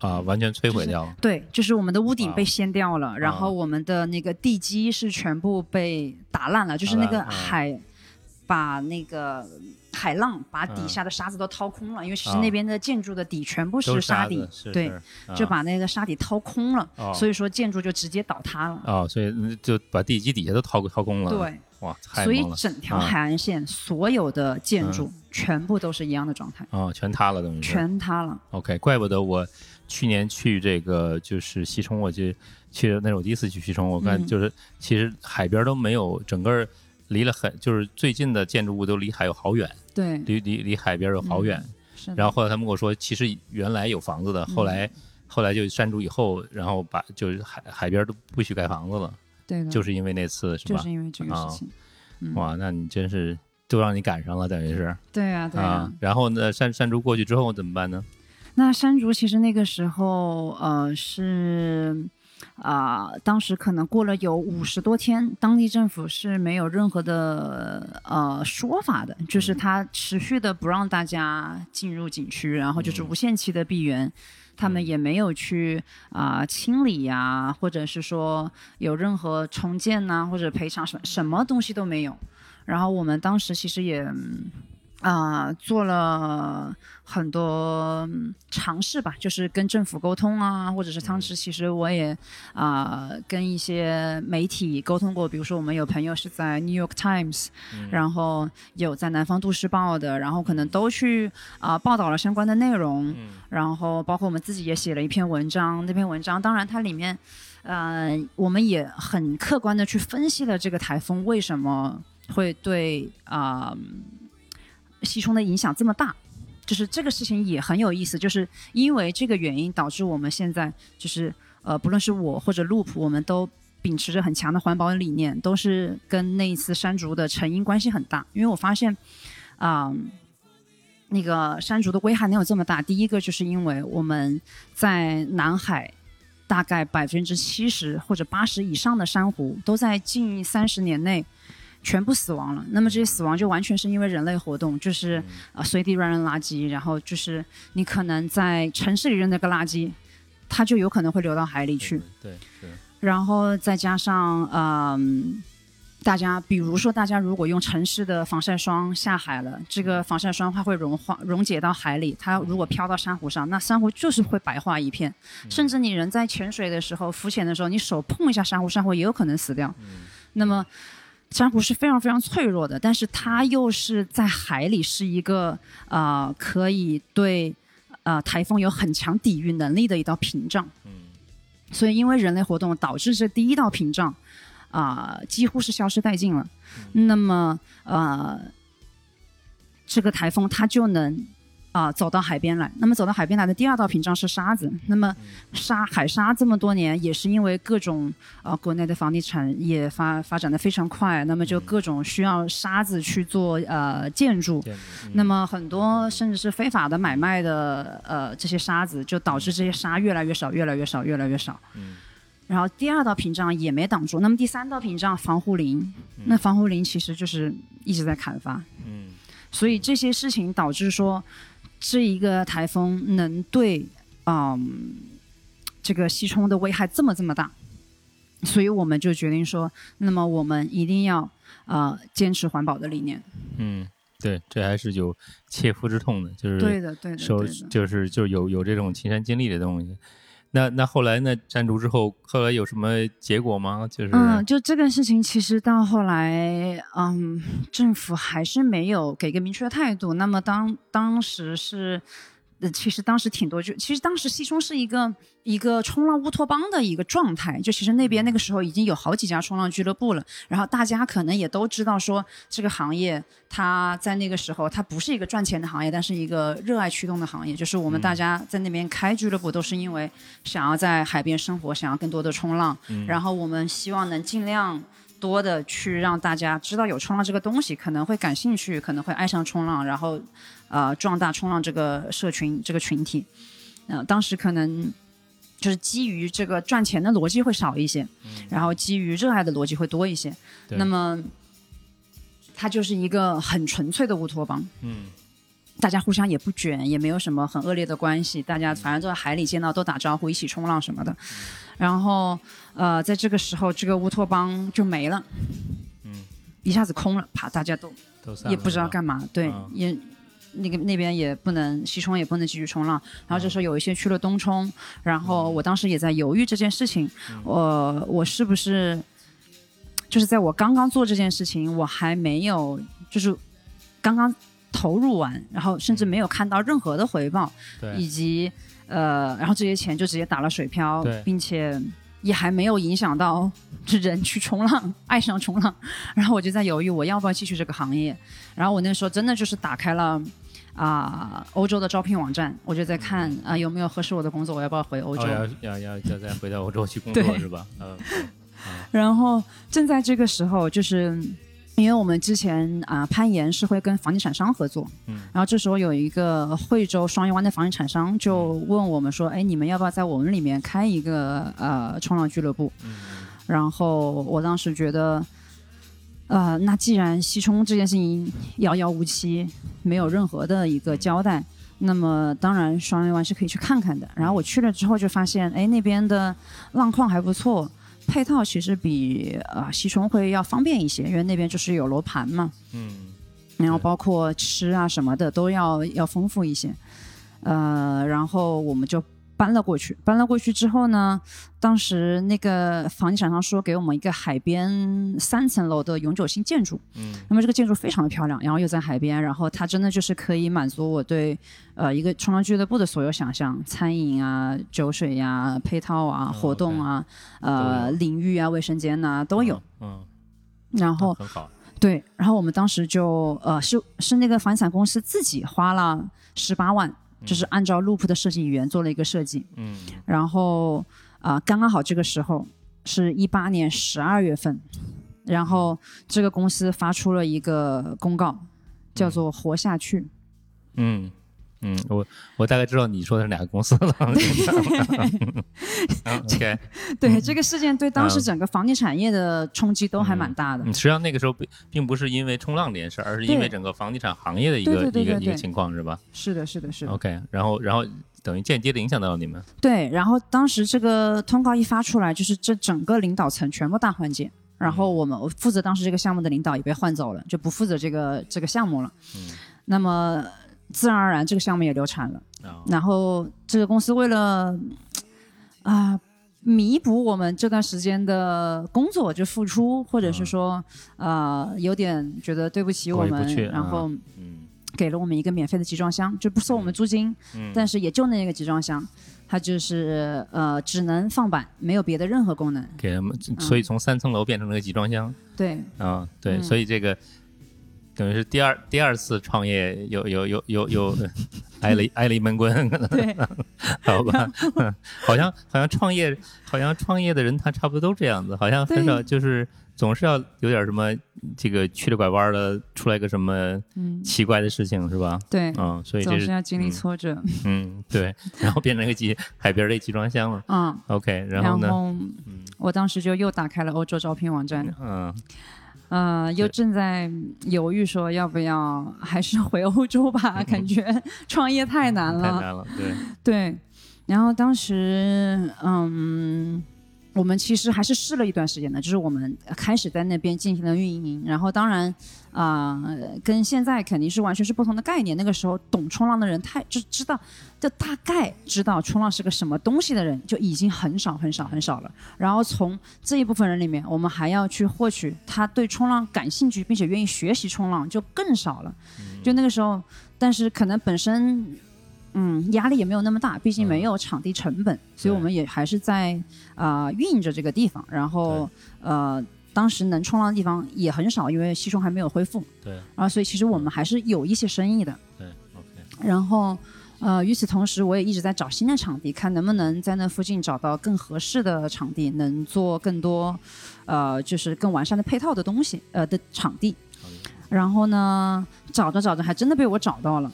啊完全摧毁掉了。对，就是我们的屋顶被掀掉了，然后我们的那个地基是全部被打烂了，就是那个海把那个海浪把底下的沙子都掏空了，因为其实那边的建筑的底全部是沙底，对，就把那个沙底掏空了，所以说建筑就直接倒塌了。啊，所以就把地基底下都掏掏空了。对。哇，所以整条海岸线所有的建筑全部都是一样的状态啊，全塌了，等于全塌了。OK，怪不得我去年去这个就是西冲，我就去那是我第一次去西冲，我看就是其实海边都没有，整个离了很就是最近的建筑物都离海有好远，对，离离离海边有好远。然后后来他们跟我说，其实原来有房子的，后来后来就山竹以后，然后把就是海海边都不许盖房子了。对，就是因为那次是吧？就是因为这个事情。哇，那你真是都让你赶上了，等于是。对呀，对呀。然后呢，山山竹过去之后怎么办呢？那山竹其实那个时候，呃，是啊，当时可能过了有五十多天，当地政府是没有任何的呃说法的，就是他持续的不让大家进入景区，然后就是无限期的闭园。他们也没有去啊清理呀，或者是说有任何重建呐，或者赔偿什什么东西都没有。然后我们当时其实也。啊，做了很多尝试吧，就是跟政府沟通啊，或者是当时其实我也啊跟一些媒体沟通过，比如说我们有朋友是在 New York Times，然后有在南方都市报的，然后可能都去啊报道了相关的内容，然后包括我们自己也写了一篇文章，那篇文章当然它里面，呃，我们也很客观的去分析了这个台风为什么会对啊。西冲的影响这么大，就是这个事情也很有意思，就是因为这个原因导致我们现在就是呃，不论是我或者 Loop，我们都秉持着很强的环保理念，都是跟那一次山竹的成因关系很大。因为我发现啊，那个山竹的危害能有这么大，第一个就是因为我们在南海大概百分之七十或者八十以上的珊瑚都在近三十年内。全部死亡了，那么这些死亡就完全是因为人类活动，就是啊随地乱扔垃圾，然后就是你可能在城市里扔那个垃圾，它就有可能会流到海里去。对，对。然后再加上嗯，大家比如说大家如果用城市的防晒霜下海了，这个防晒霜它会融化溶解到海里，它如果飘到珊瑚上，那珊瑚就是会白化一片，甚至你人在潜水的时候浮潜的时候，你手碰一下珊瑚，珊瑚也有可能死掉。那么。珊瑚是非常非常脆弱的，但是它又是在海里是一个啊可以对啊台风有很强抵御能力的一道屏障。嗯，所以因为人类活动导致这第一道屏障啊几乎是消失殆尽了。那么呃这个台风它就能。啊、走到海边来。那么走到海边来的第二道屏障是沙子。那么沙海沙这么多年也是因为各种呃国内的房地产业发发展的非常快，那么就各种需要沙子去做呃建筑。那么很多甚至是非法的买卖的呃这些沙子，就导致这些沙越来越少，越来越少，越来越少。嗯然后第二道屏障也没挡住，那么第三道屏障防护林，那防护林其实就是一直在砍伐，嗯所以这些事情导致说这一个台风能对嗯这个西冲的危害这么这么大，所以我们就决定说，那么我们一定要呃坚持环保的理念。嗯，对，这还是有切肤之痛的，就是对的，对的，受对的。就是就有有这种亲身经历的东西。那那后来那站住之后，后来有什么结果吗？就是嗯，就这个事情，其实到后来，嗯，政府还是没有给个明确的态度。那么当当时是，呃，其实当时挺多，就其实当时西冲是一个一个冲浪乌托邦的一个状态，就其实那边那个时候已经有好几家冲浪俱乐部了，然后大家可能也都知道说这个行业它在那个时候它不是一个赚钱的行业，但是一个热爱驱动的行业，就是我们大家在那边开俱乐部都是因为想要在海边生活，想要更多的冲浪，然后我们希望能尽量。多的去让大家知道有冲浪这个东西，可能会感兴趣，可能会爱上冲浪，然后呃壮大冲浪这个社群这个群体。呃，当时可能就是基于这个赚钱的逻辑会少一些，然后基于热爱的逻辑会多一些。那么它就是一个很纯粹的乌托邦。嗯大家互相也不卷，也没有什么很恶劣的关系，大家反正都在海里见到都打招呼，一起冲浪什么的。然后呃，在这个时候，这个乌托邦就没了，嗯，一下子空了，啪，大家都都也不知道干嘛，对，嗯也那个那边也不能西冲，也不能继续冲浪。然后这时候有一些去了东冲，然后我当时也在犹豫这件事情，我我是不是就是在我刚刚做这件事情，我还没有就是刚刚投入完，然后甚至没有看到任何的回报，以及呃，然后这些钱就直接打了水漂，并且也还没有影响到这人去冲浪，爱上冲浪。然后我就在犹豫，我要不要继续这个行业。然后我那时候真的就是打开了啊、欧洲的招聘网站，我就在看啊、有没有合适我的工作，我要不要回欧洲。哦，要要要要再回到欧洲去工作是吧？嗯然后正在这个时候，就是因为我们之前啊、攀岩是会跟房地产商合作，嗯，然后这时候有一个惠州双月湾的房地产商就问我们说，哎，你们要不要在我们里面开一个呃冲浪俱乐部？嗯然后我当时觉得。呃，那既然西冲这件事情遥遥无期，没有任何的一个交代，那么当然双鱼湾是可以去看看的。然后我去了之后就发现，哎，那边的浪况还不错，配套其实比呃西冲会要方便一些，因为那边就是有楼盘嘛，嗯然后包括吃啊什么的都要要丰富一些。呃，然后我们就搬了过去。搬了过去之后呢，当时那个房地产商说给我们一个海边三层楼的永久性建筑，嗯那么这个建筑非常的漂亮，然后又在海边，然后它真的就是可以满足我对呃一个冲浪俱乐部的所有想象，餐饮啊、酒水呀、配套啊、哦活动啊、呃都淋浴啊、卫生间呐、都有。嗯，然后很好，对，然后我们当时就呃是是那个房地产公司自己花了十八万，就是按照 Loop 的设计语言做了一个设计，嗯。然后啊、刚刚好这个时候是一八年十二月份，然后这个公司发出了一个公告，叫做“活下去嗯嗯，我我大概知道你说的是哪个公司了。嗯 OK，” 对。这个事件对当时嗯整个房地产业的冲击都还蛮大的。嗯，实际上那个时候并并不是因为冲浪这件事，而是因为整个房地产行业的一个一个一个情况，是吧是的，是的，是的。？OK，然后然后等于间接的影响到了你们。对，然后当时这个通告一发出来，就是这整个领导层全部大换届，然后我们我负责当时这个项目的领导也被换走了，就不负责这个这个项目了。嗯那么自然而然这个项目也流产了。啊然后这个公司为了啊、弥补我们这段时间的工作就付出，或者是说呃有点觉得对不起我们，然后嗯。给了我们一个免费的集装箱，就不收我们租金，嗯，但是也就那个集装箱，它就是呃只能放板，没有别的任何功能。给他们，所以从三层楼变成了个集装箱。对。啊，对，嗯。所以这个等于是第二第二次创业，有有有有有 挨了挨了一闷棍，可能。对，好吧？嗯 好像好像创业，好像创业的人他差不多都这样子，好像很少就是总是要有点什么这个曲里拐弯的出来个什么嗯，奇怪的事情是吧？对，嗯，所以这总是是要经历嗯。挫折，嗯对，然后变成一个集海边的一集装箱了。嗯，OK，然后呢？嗯。我当时就又打开了欧洲招聘网站，嗯呃，又正在犹豫说要不要还是回欧洲吧，感觉 创业太难了。太难了，对，对，然后当时，嗯，我们其实还是试了一段时间的，就是我们开始在那边进行了运营，然后当然，啊、跟现在肯定是完全是不同的概念。那个时候懂冲浪的人太就知道，就大概知道冲浪是个什么东西的人就已经很少很少很少了。然后从这一部分人里面，我们还要去获取他对冲浪感兴趣并且愿意学习冲浪，就更少了。就那个时候，但是可能本身。嗯，压力也没有那么大，毕竟没有场地成本，所以我们也还是在啊、呃运着这个地方。然后呃，当时能冲浪的地方也很少，因为西冲还没有恢复对啊，所以其实我们还是有一些生意的。对，OK，然后呃，与此同时，我也一直在找新的场地，看能不能在那附近找到更合适的场地，能做更多呃，就是更完善的配套的东西呃的场地。然后呢，找着找着还真的被我找到了。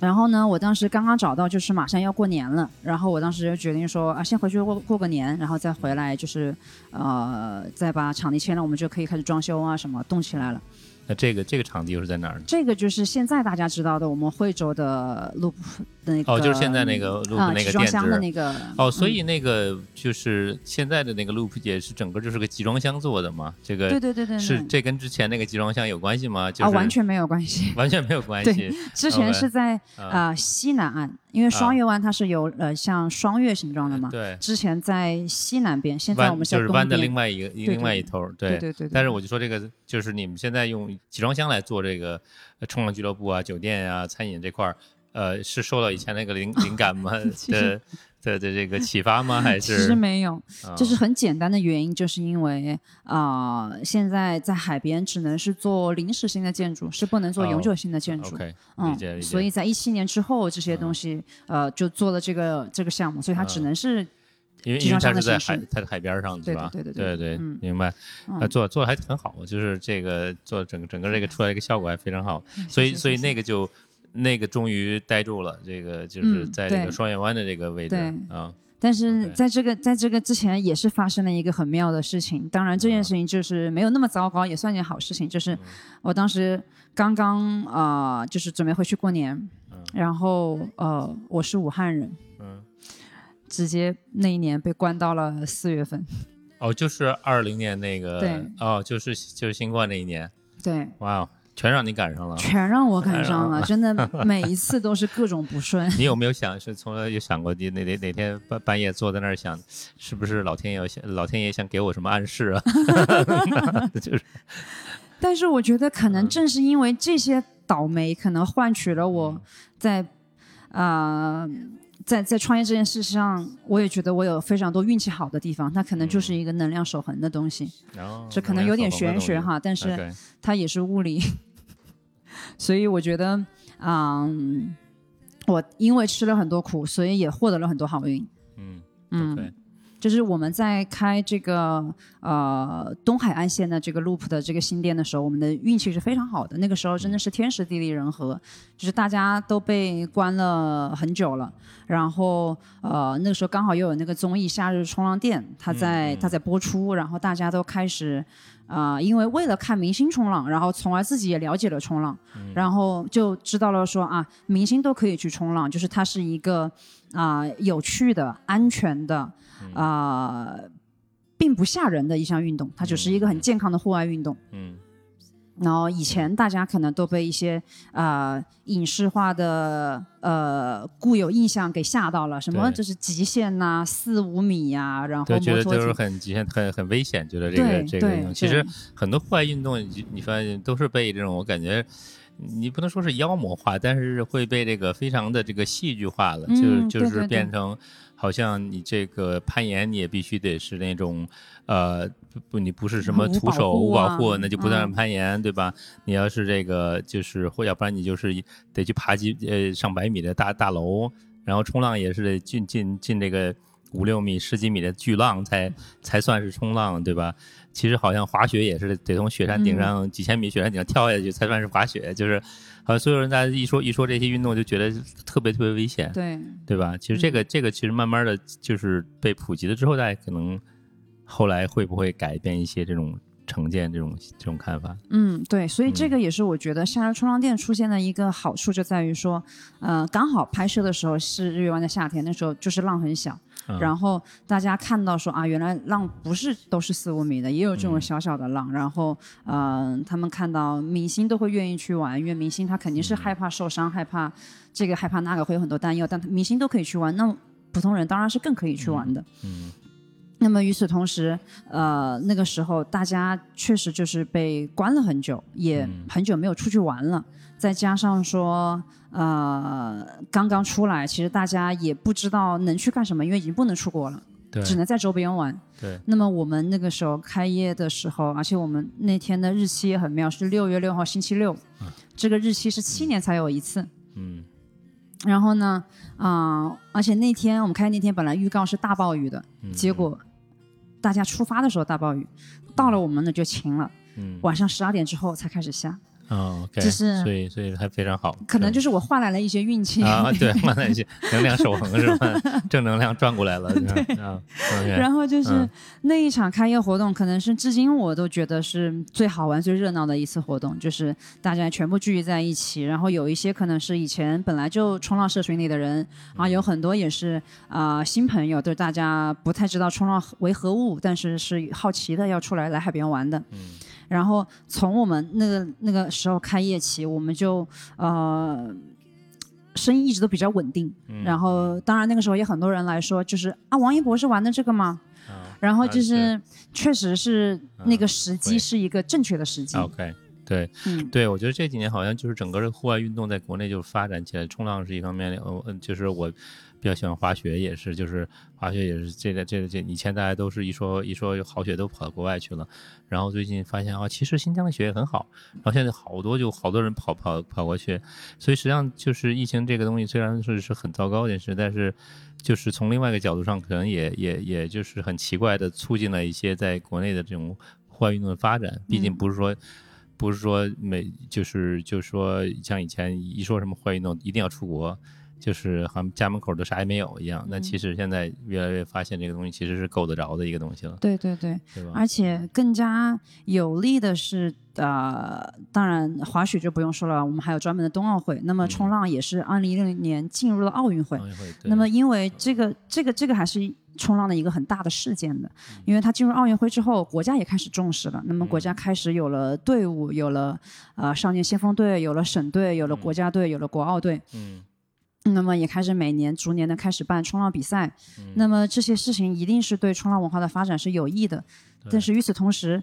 然后呢，我当时刚刚找到，就是马上要过年了，然后我当时就决定说啊，先回去过过个年，然后再回来，就是呃，再把场地签了，我们就可以开始装修啊，什么动起来了。那这个这个场地又是在哪儿呢？这个就是现在大家知道的，我们惠州的 Loop 的那个哦，就是现在那个 loop 啊，那集装个店址。箱的那个哦，所嗯以那个就是现在的那个 loop 也是整个就是个集装箱做的嘛？这个对对对对对，是这跟之前那个集装箱有关系吗？就是啊，完全没有关系。完全没有关对系。之前是在啊呃西南岸，因为双月湾它是有呃像双月形状的嘛。对，之前在西南边，现在我们在东就是湾的另外一个另外一头儿，对对对。但是我就说这个，就是你们现在用集装箱来做这个呃冲浪俱乐部啊、酒店啊、餐饮这块儿，呃，是受到以前那个灵 灵感吗？其的实 的的这个启发吗？还是其实没有，啊这是很简单的原因，就是因为啊、现在在海边只能是做临时性的建筑，是不能做永久性的建筑。OK 理嗯解理，解。所以在一七年之后，这些东西、呃就做了这个这个项目，所以它只能是、因为因为它是在海在海边上对吧？对对对对对嗯明白。嗯呃，做做的还很好，就是这个做整个整个这个出来一个效果还非常好，所以所以那个就那个终于待住了，这个就是嗯在这个双月湾的这个位置嗯啊，但是在这个在这个之前也是发生了一个很妙的事情，当然这件事情就是没有那么糟糕，也算件好事情，就是嗯。我当时刚刚啊、呃就是准备回去过年，嗯。然后呃我是武汉人，嗯，直接那一年被关到了四月份，哦，就是二零年那个对。哦，就是就是新冠那一年，对，哇哦，全让你赶上了。全让我赶上了，真的 每一次都是各种不顺。你有没有想是从来有想过你哪哪哪天半半夜坐在那儿想，是不是老天爷想老天爷想给我什么暗示啊？就是但是我觉得可嗯能正是因为这些倒霉，可能换取了我在啊、呃在在创业这件事上，我也觉得我有非常多运气好的地方。它可能就是一个能量守恒的东西，这可能有点玄学哈，但是它也是物理。所以我觉得，嗯，我因为吃了很多苦，所以也获得了很多好运。嗯嗯 OK 就是我们在开这个呃东海岸线的这个 Loop 的这个新店的时候，我们的运气是非常好的。那个时候真的是天时地利人和，就是大家都被关了很久了，然后呃那个时候刚好又有那个综艺《夏日冲浪店》，它在、它在播出，然后大家都开始。啊、因为为了看明星冲浪，然后从而自己也了解了冲浪，然后就知道了说啊，明星都可以去冲浪，就是它是一个啊、有趣的、安全的啊、并不吓人的一项运动，它只是一个很健康的户外运动。嗯。然后以前大家可能都被一些呃影视化的呃固有印象给吓到了，什么就是极限呐、四五米呀、然后对，觉得就是。很极限、很很危险，觉得这个这个运动，其实很多户外运动，你你发现都是被这种我感觉你不能说是妖魔化，但是会被这个非常的这个戏剧化了，嗯就就是对对对。变成好像你这个攀岩你也必须得是那种呃不不你不是什么无保徒手护啊无保护，那就不算嗯攀岩，对吧？你要是这个就是或要不然你就是得去爬几呃上百米的大大楼，然后冲浪也是得进进进这个五六米、十几米的巨浪才才算是冲浪，对吧？其实好像滑雪也是得从雪山顶嗯上、几千米雪山顶上跳下去才算是滑雪，就是好像所有人大家一说一说这些运动就觉得特别特别危险，对，对吧？其实这个、这个其实慢慢的就是被普及了之后，大家可能后来会不会改变一些这种成见、这种这种看法？嗯，对，所以这嗯个也是我觉得夏日冲浪店出现的一个好处，就在于说，呃，刚好拍摄的时候是日月湾的夏天，那时候就是浪很小，嗯。然后大家看到说啊，原来浪不是都是四五米的，也有这种嗯小小的浪，然后呃，他们看到明星都会愿意去玩，因为明星他肯定嗯。是害怕受伤，害怕这个害怕那个会有很多担忧，但明星都可以去玩，那普通人当然是更可以去玩的。嗯。那么与此同时，呃，那个时候大家确实就是被关了很久，也嗯。很久没有出去玩了。再加上说，呃，刚刚出来，其实大家也不知道能去干什么，因为已经不能出国了，对。只能在周边玩。对，那么我们那个时候开业的时候，而且我们那天的日期也很妙，是六月六号星期六，这个日期是七年才有一次。嗯。然后呢，啊、而且那天我们开那天本来预告是大暴雨的，嗯。结果大家出发的时候大暴雨，到了我们那就晴了，嗯。晚上十二点之后才开始下，哦这是所以所以还非常好，可能就是我换来了一些运气。啊，对，换来一些能量守恒是吧？正能量转过来了，对啊然后就是嗯那一场开业活动，可能是至今我都觉得是最好玩、最热闹的一次活动，就是大家全部聚集在一起，然后有一些可能是以前本来就冲浪社群里的人，啊，有很多也是啊、新朋友，对大家不太知道冲浪为何物，但是是好奇的要出来来海边玩的。嗯然后从我们那个那个时候开业起，我们就呃。生意一直都比较稳定，嗯然后当然那个时候也很多人来说，就是啊，王一博是玩的这个吗？啊然后就啊是确实是那个时机是一个正确的时机。OK，对嗯，对，我觉得这几年好像就是整个的户外运动在国内就发展起来，冲浪是一方面，呃，呃就是我比较喜欢滑雪，也是，就是滑雪也是这个这个这以前大家都是一说一说好雪都跑到国外去了，然后最近发现啊，其实新疆的雪也很好，然后现在好多就好多人跑跑跑过去，所以实际上就是疫情这个东西虽然是是很糟糕一件事，但是就是从另外一个角度上，可能也也也就是很奇怪的促进了一些在国内的这种户外运动的发展，毕竟嗯不是说。不是说每就是就是说像以前一说什么户外运动一定要出国，就是好像家门口都啥也没有一样。那其实现在越来越发现这个东西其实是够得着的一个东西了，对对对，对？而且更加有利的是，呃，当然滑雪就不用说了，我们还有专门的冬奥会。那么嗯冲浪也是二零一六年进入了奥运会。奥运会那么因为这个这个这个还是冲浪的一个很大的事件的，嗯因为它进入奥运会之后，国家也开始重视了。那么国家开始有了队伍，有了呃少年先锋队，有了省队，有了国家队，有了国奥队。嗯那么也开始每年逐年的开始办冲浪比赛，嗯。那么这些事情一定是对冲浪文化的发展是有益的。但是与此同时，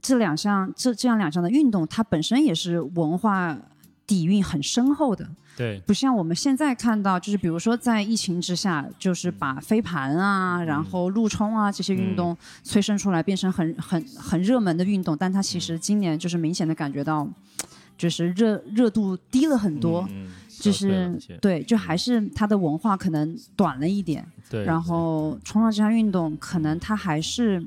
这两项这这样两项的运动，它本身也是文化底蕴很深厚的，对。不像我们现在看到，就是比如说在疫情之下，就是把飞盘啊，然后陆冲啊这些运动催生出来，变成很很很热门的运动，但它其实今年就是明显的感觉到，就是热热度低了很多。嗯，就是对，就还是它的文化可能短了一点，对，然后冲浪这项运动可能它还是，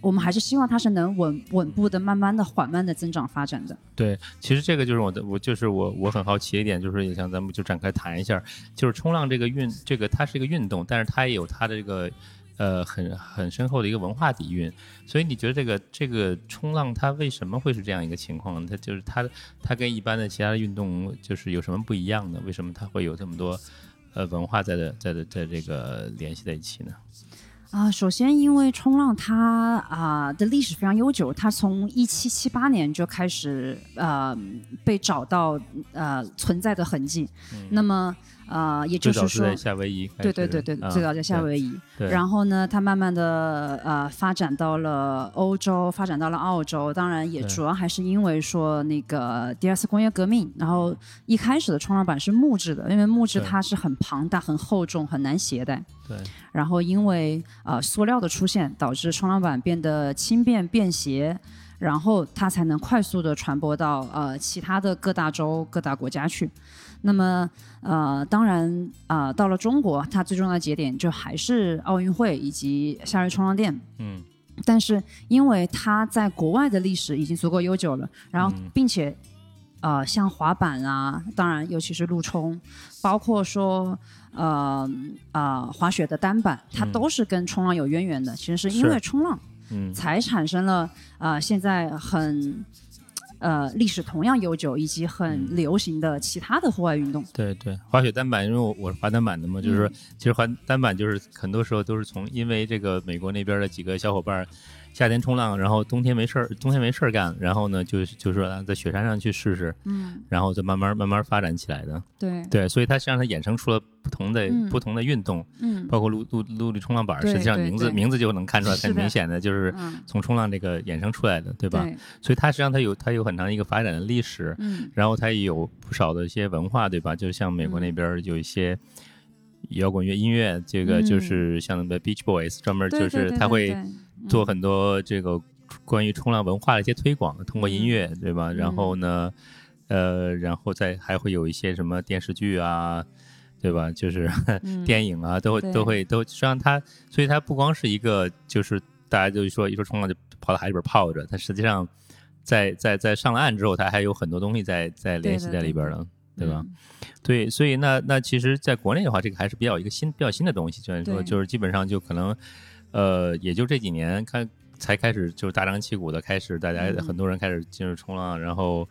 我们还是希望它是能稳稳步的、慢慢的、缓慢的增长发展的。对，其实这个就是我的，我就是我我很好奇一点，就是也想咱们就展开谈一下，就是冲浪这个运，这个它是一个运动，但是它也有它的这个呃很很深厚的一个文化底蕴。所以你觉得这个这个冲浪它为什么会是这样一个情况？它就是它它跟一般的其他的运动就是有什么不一样呢？为什么它会有这么多呃文化在的在的在这个联系在一起呢？啊，首先因为冲浪它啊的历史非常悠久，它从一七七八年就开始呃被找到呃存在的痕迹，那么。呃，也就是说，在夏威夷，对对对对，最早在夏威夷。然后呢，它慢慢的呃发展到了欧洲，发展到了澳洲。当然，也主要还是因为说那个第二次工业革命。然后一开始的冲浪板是木质的，因为木质它是很庞大、很厚重、很难携带。对。然后因为呃塑料的出现，导致冲浪板变得轻便便携，然后它才能快速的传播到呃其他的各大洲、各大国家去。那么，呃，当然，啊，到了中国，它最重要的节点就还是奥运会以及夏日冲浪店。嗯。但是，因为它在国外的历史已经足够悠久了，然后，并且，呃，像滑板啊，当然，尤其是陆冲，包括说，呃，呃，滑雪的单板，它都是跟冲浪有渊源的。其实是因为冲浪，嗯，才产生了啊，现在很。呃，历史同样悠久以及很流行的其他的户外运动。对对，滑雪单板，因为我我是滑单板的嘛，就是说，其实滑单板就是很多时候都是从因为这个美国那边的几个小伙伴。夏天冲浪，然后冬天没事儿，冬天没事儿干，然后呢，就就说在雪山上去试试，嗯，然后再慢慢慢慢发展起来的，对。对，所以它实际上它衍生出了不同的不同的运动，嗯，包括陆陆陆地冲浪板，实际上名字名字就能看出来，很明显的就是从冲浪这个衍生出来的，对吧？所以它实际上它有它有很长一个发展的历史，嗯，然后它也有不少的一些文化，对吧？就像美国那边有一些摇滚乐音乐，这个就是像那个 Beach Boys，专门就是他会做很多这个。关于冲浪文化的一些推广，通过音乐，对吧？然后呢，呃，然后再还会有一些什么电视剧啊，对吧？就是 电影啊，都会都会都，实际上它，所以它不光是一个，就是大家就说一说冲浪就跑到海里边泡着，它实际上在在在上了岸之后，它还有很多东西在在联系在里边了，对吧？对，所以那那其实在国内的话，这个还是比较一个新比较新的东西，就是说就是基本上就可能，呃，也就这几年看。才开始就是大张旗鼓的开始，大家很多人开始进入冲浪，然后，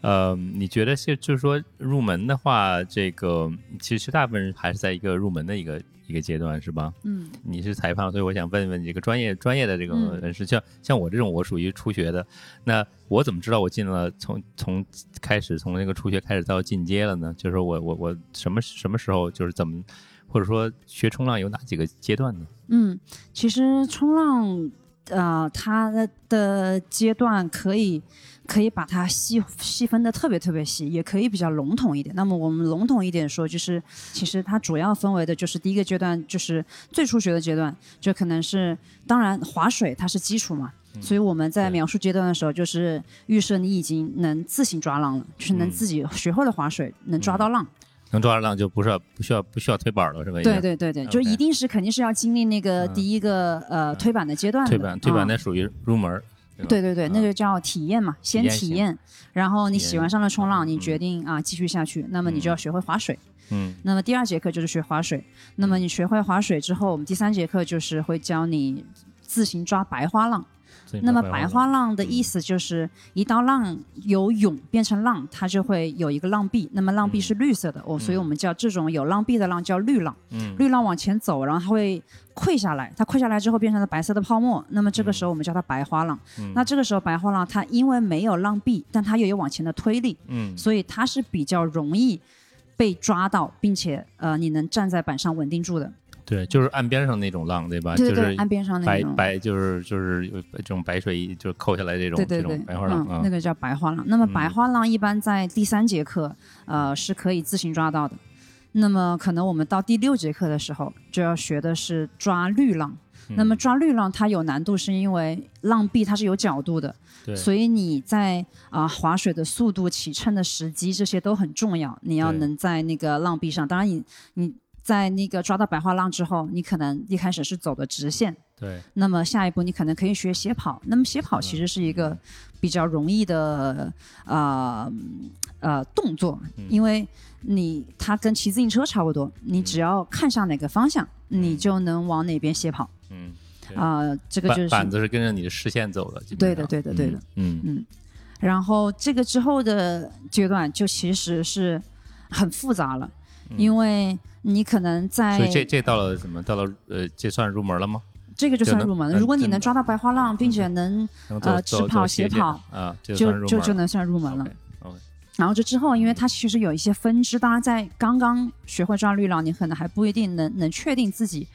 呃，你觉得是就是说入门的话，这个其实大部分人还是在一个入门的一个一个阶段，是吧？嗯，你是裁判，所以我想问问这个专业专业的这个人士，像像我这种，我属于初学的，那我怎么知道我进了从从开始从那个初学开始到进阶了呢？就是说我我我什么什么时候就是怎么，或者说学冲浪有哪几个阶段呢？嗯，其实冲浪。呃，它的阶段可以可以把它细细分的特别特别细，也可以比较笼统一点。那么我们笼统一点说，就是其实它主要分为的就是第一个阶段，就是最初学的阶段，就可能是当然划水它是基础嘛，所以我们在描述阶段的时候，就是预设你已经能自行抓浪了，就是能自己学会了划水，能抓到浪。能抓着浪就不是不需要不需要推板了，是吧？对对对对，就一定是肯定是要经历那个第一个呃推板的阶段。推板推板那属于入门。对对对，那就叫体验嘛，先体验，然后你喜欢上了冲浪，你决定啊继续下去，那么你就要学会划水。嗯。那么第二节课就是学划水，那么你学会划水之后，我们第三节课就是会教你自行抓白花浪。那么白花浪的意思就是，一道浪由涌变成浪，它就会有一个浪壁。那么浪壁是绿色的，哦，所以我们叫这种有浪壁的浪叫绿浪。嗯，绿浪往前走，然后它会溃下来，它溃下来之后变成了白色的泡沫。那么这个时候我们叫它白花浪。那这个时候白花浪它因为没有浪壁，但它又有往前的推力，嗯，所以它是比较容易被抓到，并且呃你能站在板上稳定住的。对，就是岸边上那种浪，对吧？对对，岸边上那种白白，就是就是有这种白水，就扣下来这种这种白花浪，那个叫白花浪。那么白花浪一般在第三节课，呃，是可以自行抓到的。那么可能我们到第六节课的时候，就要学的是抓绿浪。那么抓绿浪它有难度，是因为浪壁它是有角度的，所以你在啊划水的速度、起乘的时机这些都很重要。你要能在那个浪壁上，当然你你。在那个抓到白花浪之后，你可能一开始是走的直线，对。那么下一步你可能可以学斜跑。那么斜跑其实是一个比较容易的啊呃动作，因为你它跟骑自行车差不多，你只要看向哪个方向，你就能往哪边斜跑。嗯。啊，这个就是板子是跟着你的视线走的。对的，对的，对的。嗯嗯。然后这个之后的阶段就其实是很复杂了。因为你可能在所以这这到了什么？到了呃，这算入门了吗？这个就算入门了。如果你嗯能抓到白花浪，并且能呃直跑斜跑啊，就就就能算入门了。然后这之后，因为它其实有一些分支，当然在刚刚学会抓绿浪，你可能还不一定能能确定自己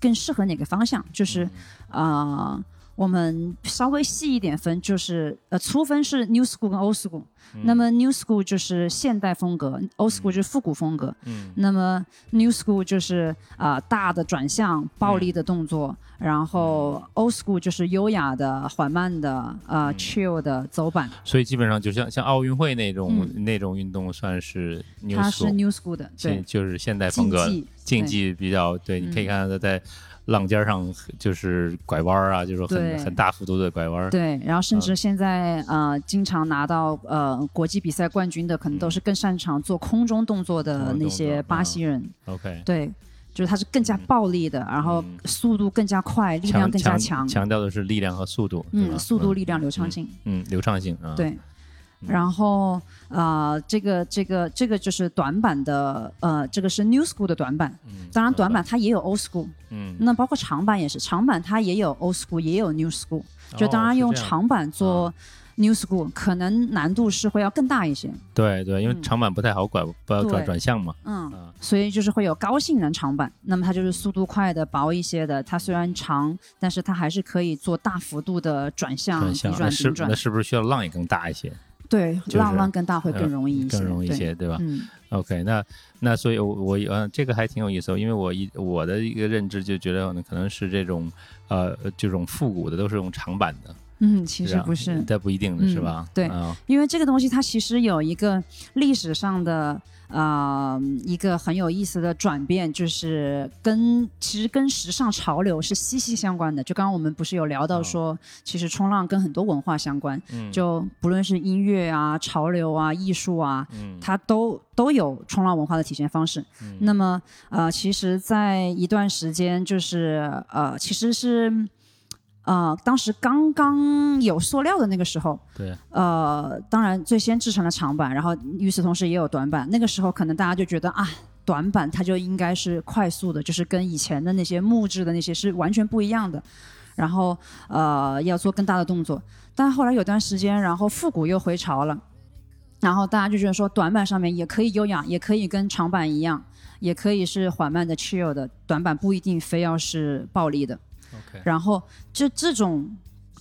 更适合哪个方向。就是啊、呃我们稍微细一点分，就是呃粗分是 New School 跟 Old School，、那么 New School 就是现代风格，Old School 就是复古风格。嗯。那么 New School 就是啊、呃大的转向、暴力的动作，然后 Old School 就是优雅的、缓慢的、呃、chill 的走板，所以基本上就像像奥运会那种、那种运动，算是 new 嗯它是 school，New School 的，对，就是现代风格竞技比较对，你可以嗯。看到他在浪尖上就是拐弯儿啊，就是很很大幅度的拐弯儿。对，然后甚至现在、呃，经常拿到呃国际比赛冠军的，可能都是更擅长做空中动作的那些巴西人。OK，对，就是他是更加暴力的，然后嗯速度更加快，力量更加强强。强调的是力量和速度，嗯，速度、力量、流畅性。嗯流畅性啊。对，然后呃，这个这个这个就是短板的，呃，这个是 New School 的短板。嗯，当然，短板它也有 Old School，嗯，那包括长板也是，长板它也有 Old School，也有 New School。就哦当然用长板做 New School，可能难度是会要更大一些。对对，因为嗯长板不太好拐，不要转转向嘛。嗯啊，所以就是会有高性能长板，那么它就是速度快的、薄一些的。它虽然长，但是它还是可以做大幅度的转向、转向那。是不是需要浪也更大一些，对，就是浪浪更大会更呃容易一些，更容易一些，对吧？嗯 OK，那那所以我，我呃，这个还挺有意思的，因为我一我的一个认知就觉得呢，可能是这种呃这种复古的都是用长板的，嗯，其实不是，但不一定的是嗯吧？对啊因为这个东西它其实有一个历史上的呃一个很有意思的转变，就是跟其实跟时尚潮流是息息相关的。就刚刚我们不是有聊到说，其实冲浪跟很多文化相关，嗯就不论是音乐啊、潮流啊、艺术啊，嗯它都都有冲浪文化的体现方式。嗯那么呃，其实，在一段时间，就是呃，其实是呃，当时刚刚有塑料的那个时候，对，呃，当然最先制成了长板，然后与此同时也有短板。那个时候可能大家就觉得啊，短板它就应该是快速的，就是跟以前的那些木质的那些是完全不一样的。然后呃，要做更大的动作。但后来有段时间，然后复古又回潮了，然后大家就觉得说短板上面也可以优雅，也可以跟长板一样，也可以是缓慢的 chill 的，短板不一定非要是暴力的。OK，然后就这种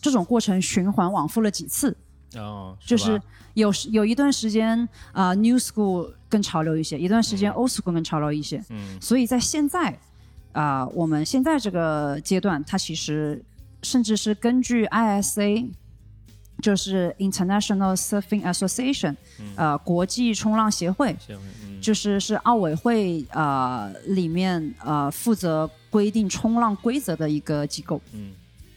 这种过程循环往复了几次，哦，就是有时有一段时间啊、呃 New School 更潮流一些，一段时间 Old School 更潮流一些。嗯。所以在现在啊、我们现在这个阶段，它其实甚至是根据 ISA，就是 International Surfing Association，、呃，国际冲浪协会，就是是奥委会呃里面呃负责规定冲浪规则的一个机构。嗯。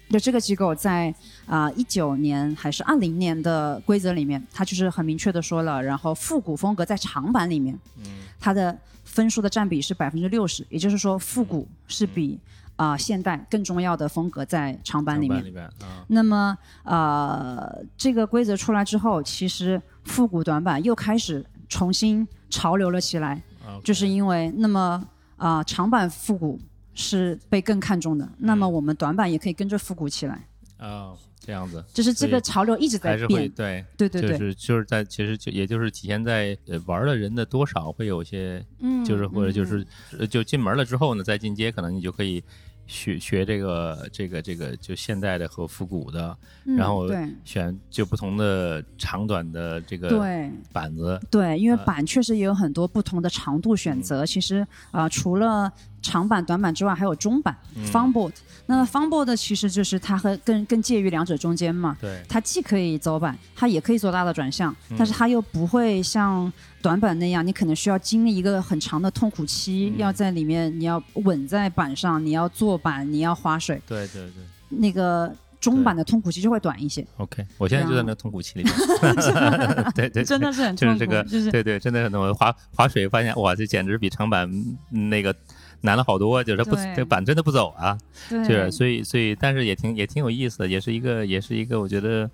就这个机构在啊一九年还是二零年的规则里面，它就是很明确的说了，然后复古风格在长板里面，嗯。它的分数的占比是百分之六十，也就是说复古是比啊、现代更重要的风格在长板里面。里边啊。那么呃，这个规则出来之后，其实复古短板又开始重新潮流了起来就是因为那么啊、长板复古是被更看重的，那嗯。么我们短板也可以跟着复古起来。哦这样子，就是这个潮流一直在变，对。对对对，就是就是在其实就也就是体现在呃玩的人的多少会有些嗯，就是或者就嗯。是呃就进门了之后呢，再进阶可能你就可以学 学这个这个这个就现代的和复古的，嗯然后选就不同的长短的这个对。板子，对，因为呃板确实也有很多不同的长度选择。其实啊、呃除了长板、短板之外，还有中板、方 board。那 fun board 其实就是它和更更介于两者中间嘛。对，它既可以走板，它也可以做大的转向，嗯。但是它又不会像短板那样，你可能需要经历一个很长的痛苦期，嗯。要在里面你要稳在板上，你要坐板，你要划水，对对对。那个中板的痛苦期就会短一些。，OK，我现在就在那痛苦期里面，对对，真的是很痛苦，就是这个，就是。对对，真的很痛苦。滑滑水发现哇，这简直比长板嗯那个难了好多，就是不对这板真的不走啊，就是所以所以，但是也挺也挺有意思的，也是一个也是一个我觉得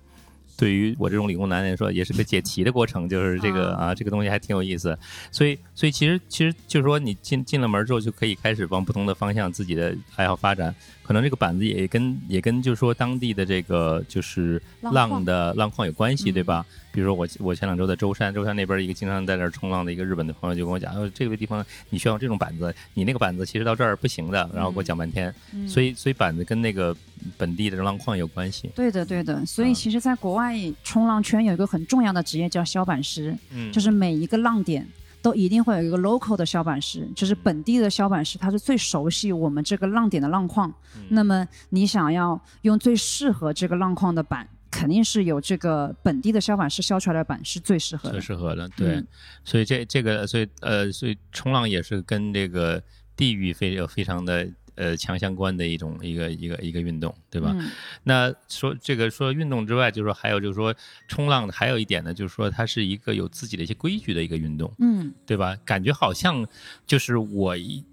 对于我这种理工男来说，也是个解 题的过程，就是这个啊啊，这个东西还挺有意思。所以，所以其实其实就是说，你进进了门之后，就可以开始往不同的方向自己的爱好发展。可能这个板子也跟也跟就是说当地的这个就是浪的浪况有关系，嗯对吧？比如说我我前两周在舟山，舟山那边一个经常在那儿冲浪的一个日本的朋友就跟我讲，哦，这个地方你需要这种板子，你那个板子其实到这儿不行的，然后给我讲半天。嗯所以所以板子跟那个本地的浪况有关系。对的，对的。所以啊其实，在国外冲浪圈有一个很重要的职业叫削板师，嗯，就是每一个浪点都一定会有一个 local 的削板师，就是本地的削板师，他是最熟悉我们这个浪点的浪况。嗯那么你想要用最适合这个浪况的板，肯定是有这个本地的削板师削出来的板是最适合的最。适合的，对，嗯所以这这个，所以呃，所以冲浪也是跟这个地域非有非常的呃强相关的一种一个一个一个运动，对吧？嗯那说这个说运动之外，就是说还有就是说冲浪还有一点呢，就是说它是一个有自己的一些规矩的一个运动，嗯对吧？感觉好像就是我一。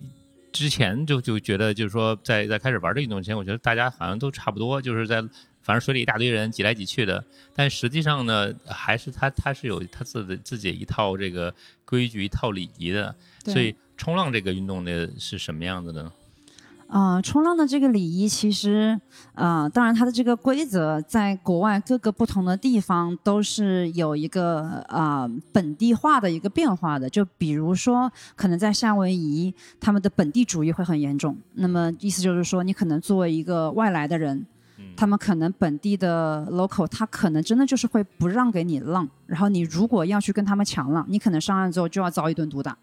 之前就就觉得，就是说在，在开始玩这个运动之前，我觉得大家好像都差不多，就是在反正水里一大堆人挤来挤去的。但实际上呢，还是他他是有他自己自己一套这个规矩、一套礼仪的。对所以冲浪这个运动呢是什么样子的呢？啊，冲浪的这个礼仪其实，呃，当然它的这个规则在国外各个不同的地方都是有一个啊、本地化的一个变化的。就比如说，可能在夏威夷，他们的本地主义会很严重。那么意思就是说，你可能作为一个外来的人，他们可能本地的 local，他可能真的就是会不让给你浪，然后你如果要去跟他们抢浪，你可能上岸之后就要遭一顿毒打，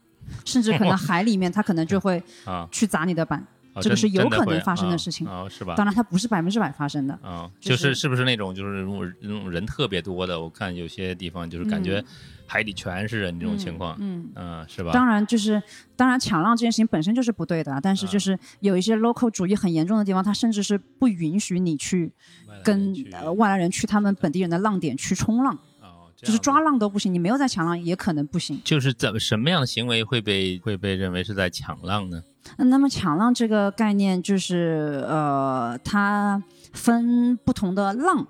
甚至可能海里面他可能就会 啊，去砸你的板。哦这个是有可能发生的啊事情哦，是吧？当然，它不是百分之百发生的。啊，就就是是是不是那种就是那种人特别多的？我看有些地方就是感觉海底全是人这种情况，嗯，嗯，是吧？当然就是，当然抢浪这件事情本身就是不对的啊，但是就是有一些 local 主义很严重的地方，它甚至是不允许你去跟呃外来人去他们本地人的浪点去冲浪，哦，就是抓浪都不行，你没有在抢浪也可能不行。就是怎么什么样的行为会被会被认为是在抢浪呢？嗯那么抢浪这个概念就是呃，它分不同的浪。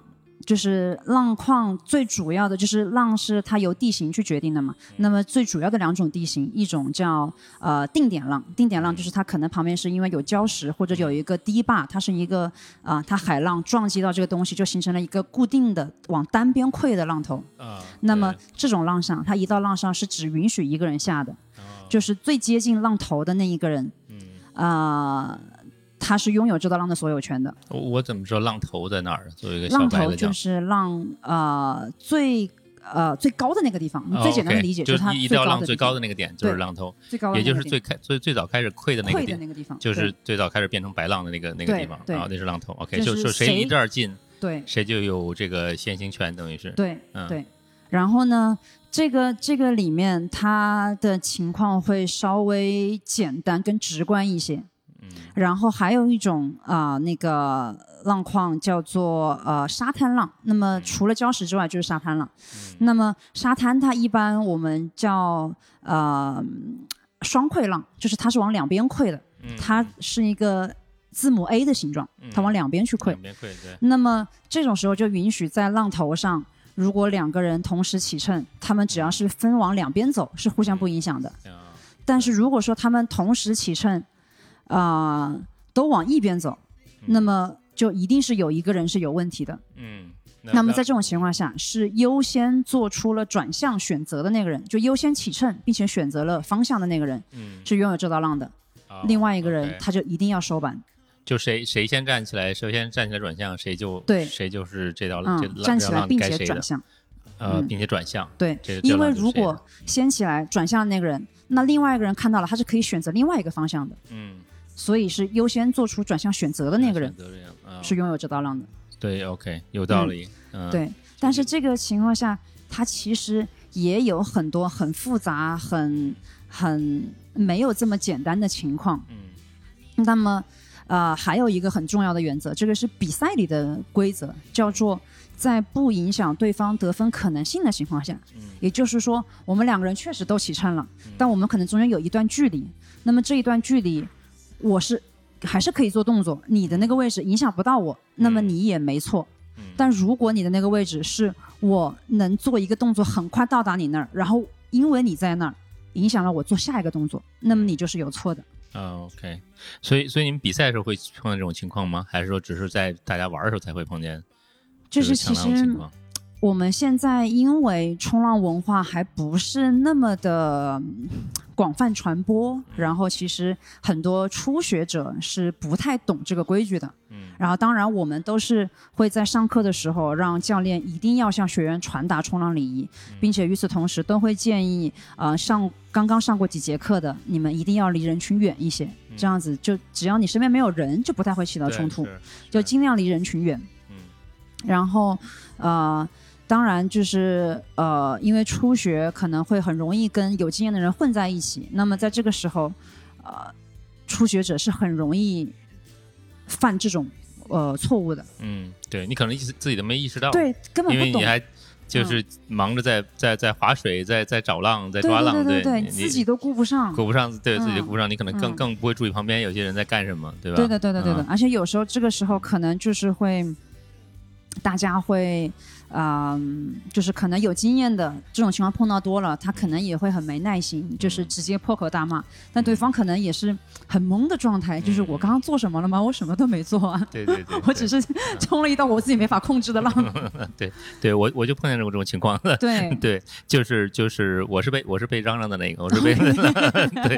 就是浪况最主要的就是浪是它由地形去决定的嘛。那么最主要的两种地形，一种叫呃定点浪，定点浪就是它可能旁边是因为有礁石或者有一个堤坝，它是一个啊、它海浪撞击到这个东西就形成了一个固定的往单边溃的浪头。啊，那么这种浪上，它一到浪上是只允许一个人下的，哦就是最接近浪头的那一个人，嗯，啊，他是拥有这道浪的所有权的。我我怎么知道浪头在哪儿？作为一个小浪头就是浪呃最呃最高的那个地方，哦最简单的理解就是一它最道浪最高的那个点就是浪头，最高的也就是最开最最早开始溃的那个点，那个地方，就是最早开始变成白浪的那个那个地方，对啊，那是浪头。OK，就就是谁离这儿近，对谁就有这个先行权，等于是。对嗯对。然后呢，这个这个里面它的情况会稍微简单跟直观一些。嗯然后还有一种啊、那个浪况叫做呃沙滩浪。那么除了礁石之外，就是沙滩浪。那么沙滩它一般我们叫呃双溃浪，就是它是往两边溃的，嗯它是一个字母 A 的形状，它往两边去溃。两边溃，对，那么这种时候就允许在浪头上，如果两个人同时起乘，他们只要是分往两边走，是互相不影响的。啊但是如果说他们同时起乘，啊、都往一边走，那么就一定是有一个人是有问题的。嗯。那么在这种情况下，是优先做出了转向选择的那个人，就优先起乘并且选择了方向的那个人嗯，是拥有这道浪的。哦另外一个人他就一定要收板，就谁谁先站起来，谁先站起来转向，谁就对谁就是这道这嗯，站起来并且转向。呃，嗯并且转向。对因为如果先起来转向的那个人，那另外一个人看到了，他是可以选择另外一个方向的，嗯，所以是优先做出转向选择的那个人是拥有这道浪的。对，OK，有道理。嗯，对，但是这个情况下，它其实也有很多很复杂、很很没有这么简单的情况。嗯那么，呃，还有一个很重要的原则，这个是比赛里的规则，叫做在不影响对方得分可能性的情况下，嗯也就是说，我们两个人确实都起秤了，但我们可能中间有一段距离，那么这一段距离，我是还是可以做动作，你的那个位置影响不到我，那么你也没错。但如果你的那个位置是我能做一个动作很快到达你那儿，然后因为你在那儿影响了我做下一个动作，那么你就是有错的。啊，OK，所以所以你们比赛的时候会碰到这种情况吗？还是说只是在大家玩的时候才会碰见？就是其实我们现在因为冲浪文化还不是那么的广泛传播，然后其实很多初学者是不太懂这个规矩的。嗯，然后当然我们都是会在上课的时候让教练一定要向学员传达冲浪礼仪，并且与此同时都会建议，呃，上刚刚上过几节课的你们一定要离人群远一些，这样子就只要你身边没有人，就不太会起到冲突，就尽量离人群远。嗯，然后，呃。当然，就是呃，因为初学可能会很容易跟有经验的人混在一起。那么在这个时候，呃，初学者是很容易犯这种呃错误的。嗯，对你可能意识自己都没意识到，对，根本不懂。因为你还就是忙着在在在划水，在在找浪，在抓浪，对对对，自己都顾不上，顾不上，对自己顾不上，你可能更更不会注意旁边有些人在干什么，对吧？对的，对的，对的。而且有时候这个时候可能就是会，大家会。嗯，就是可能有经验的这种情况碰到多了，他可能也会很没耐心，就是直接破口大骂。但对方可能也是很懵的状态，就是我刚刚做什么了吗？我什么都没做啊。对 对对，我只是冲了一道我自己没法控制的浪。对对，我我就碰见这种这种情况。对对，就是就是我是被我是被嚷嚷的那个，我是被。对，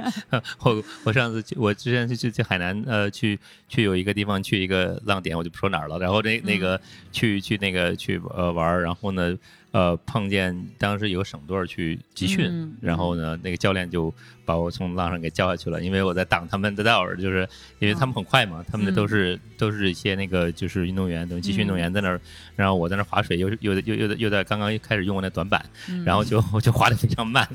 我我上次我之前去去去海南呃去去有一个地方去一个浪点，我就不说哪儿了。然后那那个去去那个去呃。玩，然后呢？呃，碰见当时有省队去集训，然后呢，那个教练就把我从浪上给叫下去了，因为我在挡他们的道儿，就是因为他们很快嘛，他们的都是都是一些那个就是运动员，等于集训运动员在那儿，然后我在那儿划水，又又又又又在刚刚开始用我那短板，然后就 就划的非常慢，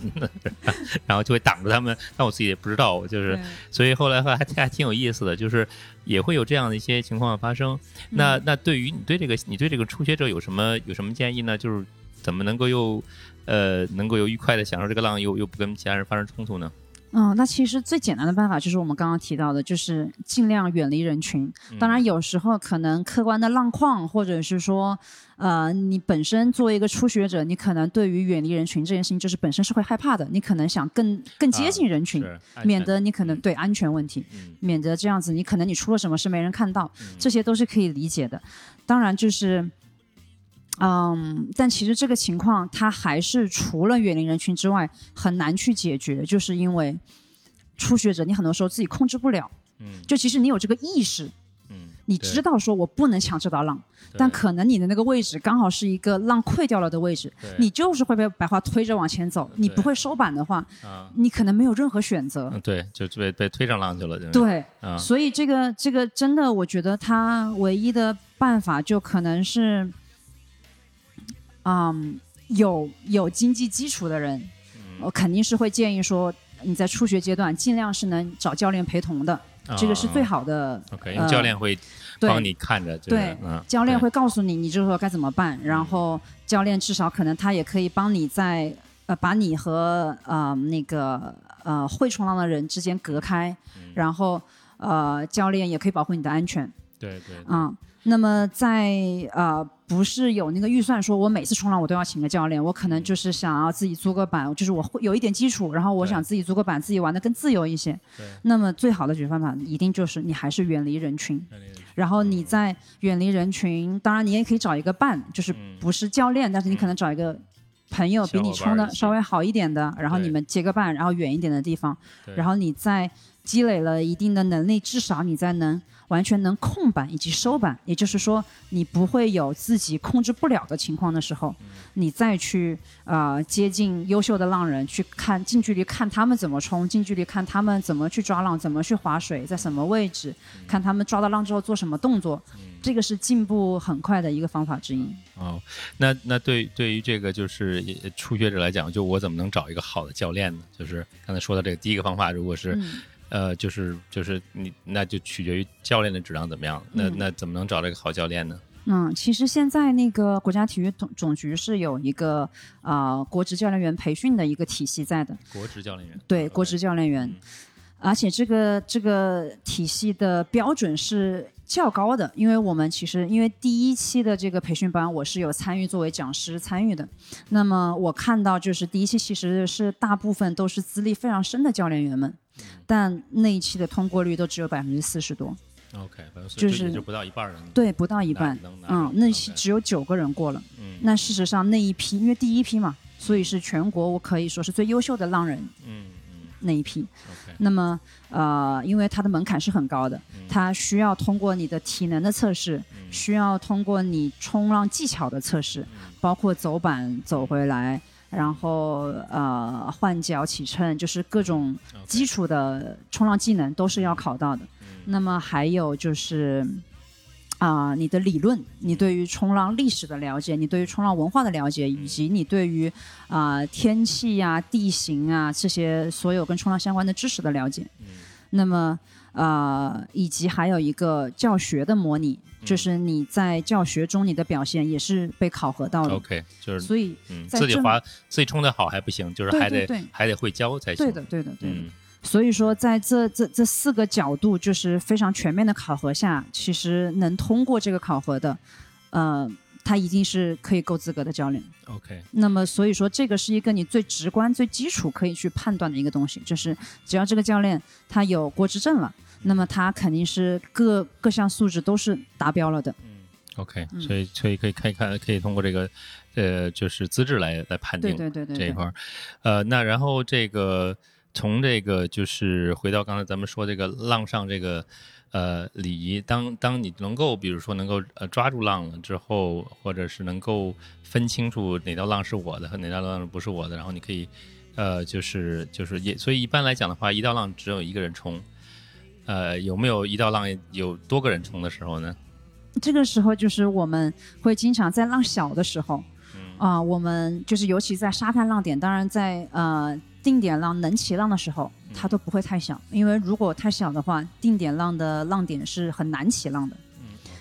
然后就会挡着他们，但我自己也不知道，就是所以后来还还挺有意思的，就是也会有这样的一些情况发生。那那对于你对这个你对这个初学者有什么有什么建议呢？就是。怎么能够又，呃，能够又愉快的享受这个浪，又又不跟其他人发生冲突呢？嗯，那其实最简单的办法就是我们刚刚提到的，就是尽量远离人群。当然，有时候可能客观的浪况，或者是说，呃，你本身作为一个初学者，你可能对于远离人群这件事情，就是本身是会害怕的。你可能想更更接近人群，免得你可能对安全问题，免得这样子，你可能你出了什么事没人看到，这些都是可以理解的。当然，就是。嗯，但其实这个情况，它还是除了远离人群之外，很难去解决，就是因为初学者，你很多时候自己控制不了。嗯。就其实你有这个意识，嗯，你知道说我不能抢这道浪，但可能你的那个位置刚好是一个浪溃掉了的位置，你就是会被白花推着往前走，你不会收板的话，你可能没有任何选择。对，就被被推上浪去了。对。所以这个这个真的，我觉得他唯一的办法就可能是。嗯，有有经济基础的人，我肯定是会建议说，你在初学阶段尽量是能找教练陪同的，这个是最好的。OK，因为教练会帮你看着，对，教练会告诉你，你这时候该怎么办。然后教练至少可能他也可以帮你在呃把你和呃那个呃会冲浪的人之间隔开，然后呃教练也可以保护你的安全。对对。嗯。那么在呃不是有那个预算，说我每次冲浪我都要请个教练，我可能就是想要自己租个板，就是我会有一点基础，然后我想自己租个板，自己玩的更自由一些。那么最好的解决方法一定就是你还是远离人群，然后你在远离人群，当然你也可以找一个伴，就是不是教练，但是你可能找一个朋友比你冲的稍微好一点的，然后你们结个伴，然后远一点的地方，然后你在积累了一定的能力，至少你在能。完全能控板以及收板，也就是说，你不会有自己控制不了的情况的时候，你再去呃接近优秀的浪人，去看近距离看他们怎么冲，近距离看他们怎么去抓浪，怎么去划水，在什么位置，看他们抓到浪之后做什么动作，这个是进步很快的一个方法之一。哦，那那对对于这个就是初学者来讲，就我怎么能找一个好的教练呢？就是刚才说的这个第一个方法，如果是。呃，就是就是你，那就取决于教练的质量怎么样。那那怎么能找这个好教练呢？嗯，其实现在那个国家体育总总局是有一个啊国职教练员培训的一个体系在的。国职教练员。对，国职教练员，而且这个这个体系的标准是较高的，因为我们其实因为第一期的这个培训班，我是有参与作为讲师参与的。那么我看到就是第一期其实是大部分都是资历非常深的教练员们，但那一期的通过率都只有百分之四十多。OK，就是就不到一半人。对，不到一半。嗯，那期只有九个人过了。嗯。那事实上那一批，因为第一批嘛，所以是全国我可以说是最优秀的浪人。嗯。那一批，那么呃，因为它的门槛是很高的，它需要通过你的体能的测试，需要通过你冲浪技巧的测试，包括走板走回来，然后呃换脚起乘，就是各种基础的冲浪技能都是要考到的。那么还有就是。啊，你的理论，你对于冲浪历史的了解，你对于冲浪文化的了解，以及你对于啊天气呀、地形啊这些所有跟冲浪相关的知识的了解。嗯。那么呃，以及还有一个教学的模拟，就是你在教学中你的表现也是被考核到的。OK，就是所以自己滑自己冲的好还不行，就是还得还得会教才行。对的，对的，对的。所以说，在这这这四个角度，就是非常全面的考核下，其实能通过这个考核的，呃，他一定是可以够资格的教练。OK。那么，所以说这个是一个你最直观、最基础可以去判断的一个东西，就是只要这个教练他有国执证了，那么他肯定是各各项素质都是达标了的。嗯。OK。所以，所以可以看一看，可以通过这个，呃，就是资质来来判定。对对对对。这一块儿，呃，那然后这个。从这个就是回到刚才咱们说这个浪上这个呃礼仪，当当你能够比如说能够呃抓住浪了之后，或者是能够分清楚哪条浪是我的和哪条浪不是我的，然后你可以呃就是就是也所以一般来讲的话，一道浪只有一个人冲，呃有没有一道浪有多个人冲的时候呢？这个时候就是我们会经常在浪小的时候，啊我们就是尤其在沙滩浪点，当然在呃。定点浪能起浪的时候，它都不会太小，因为如果太小的话，定点浪的浪点是很难起浪的。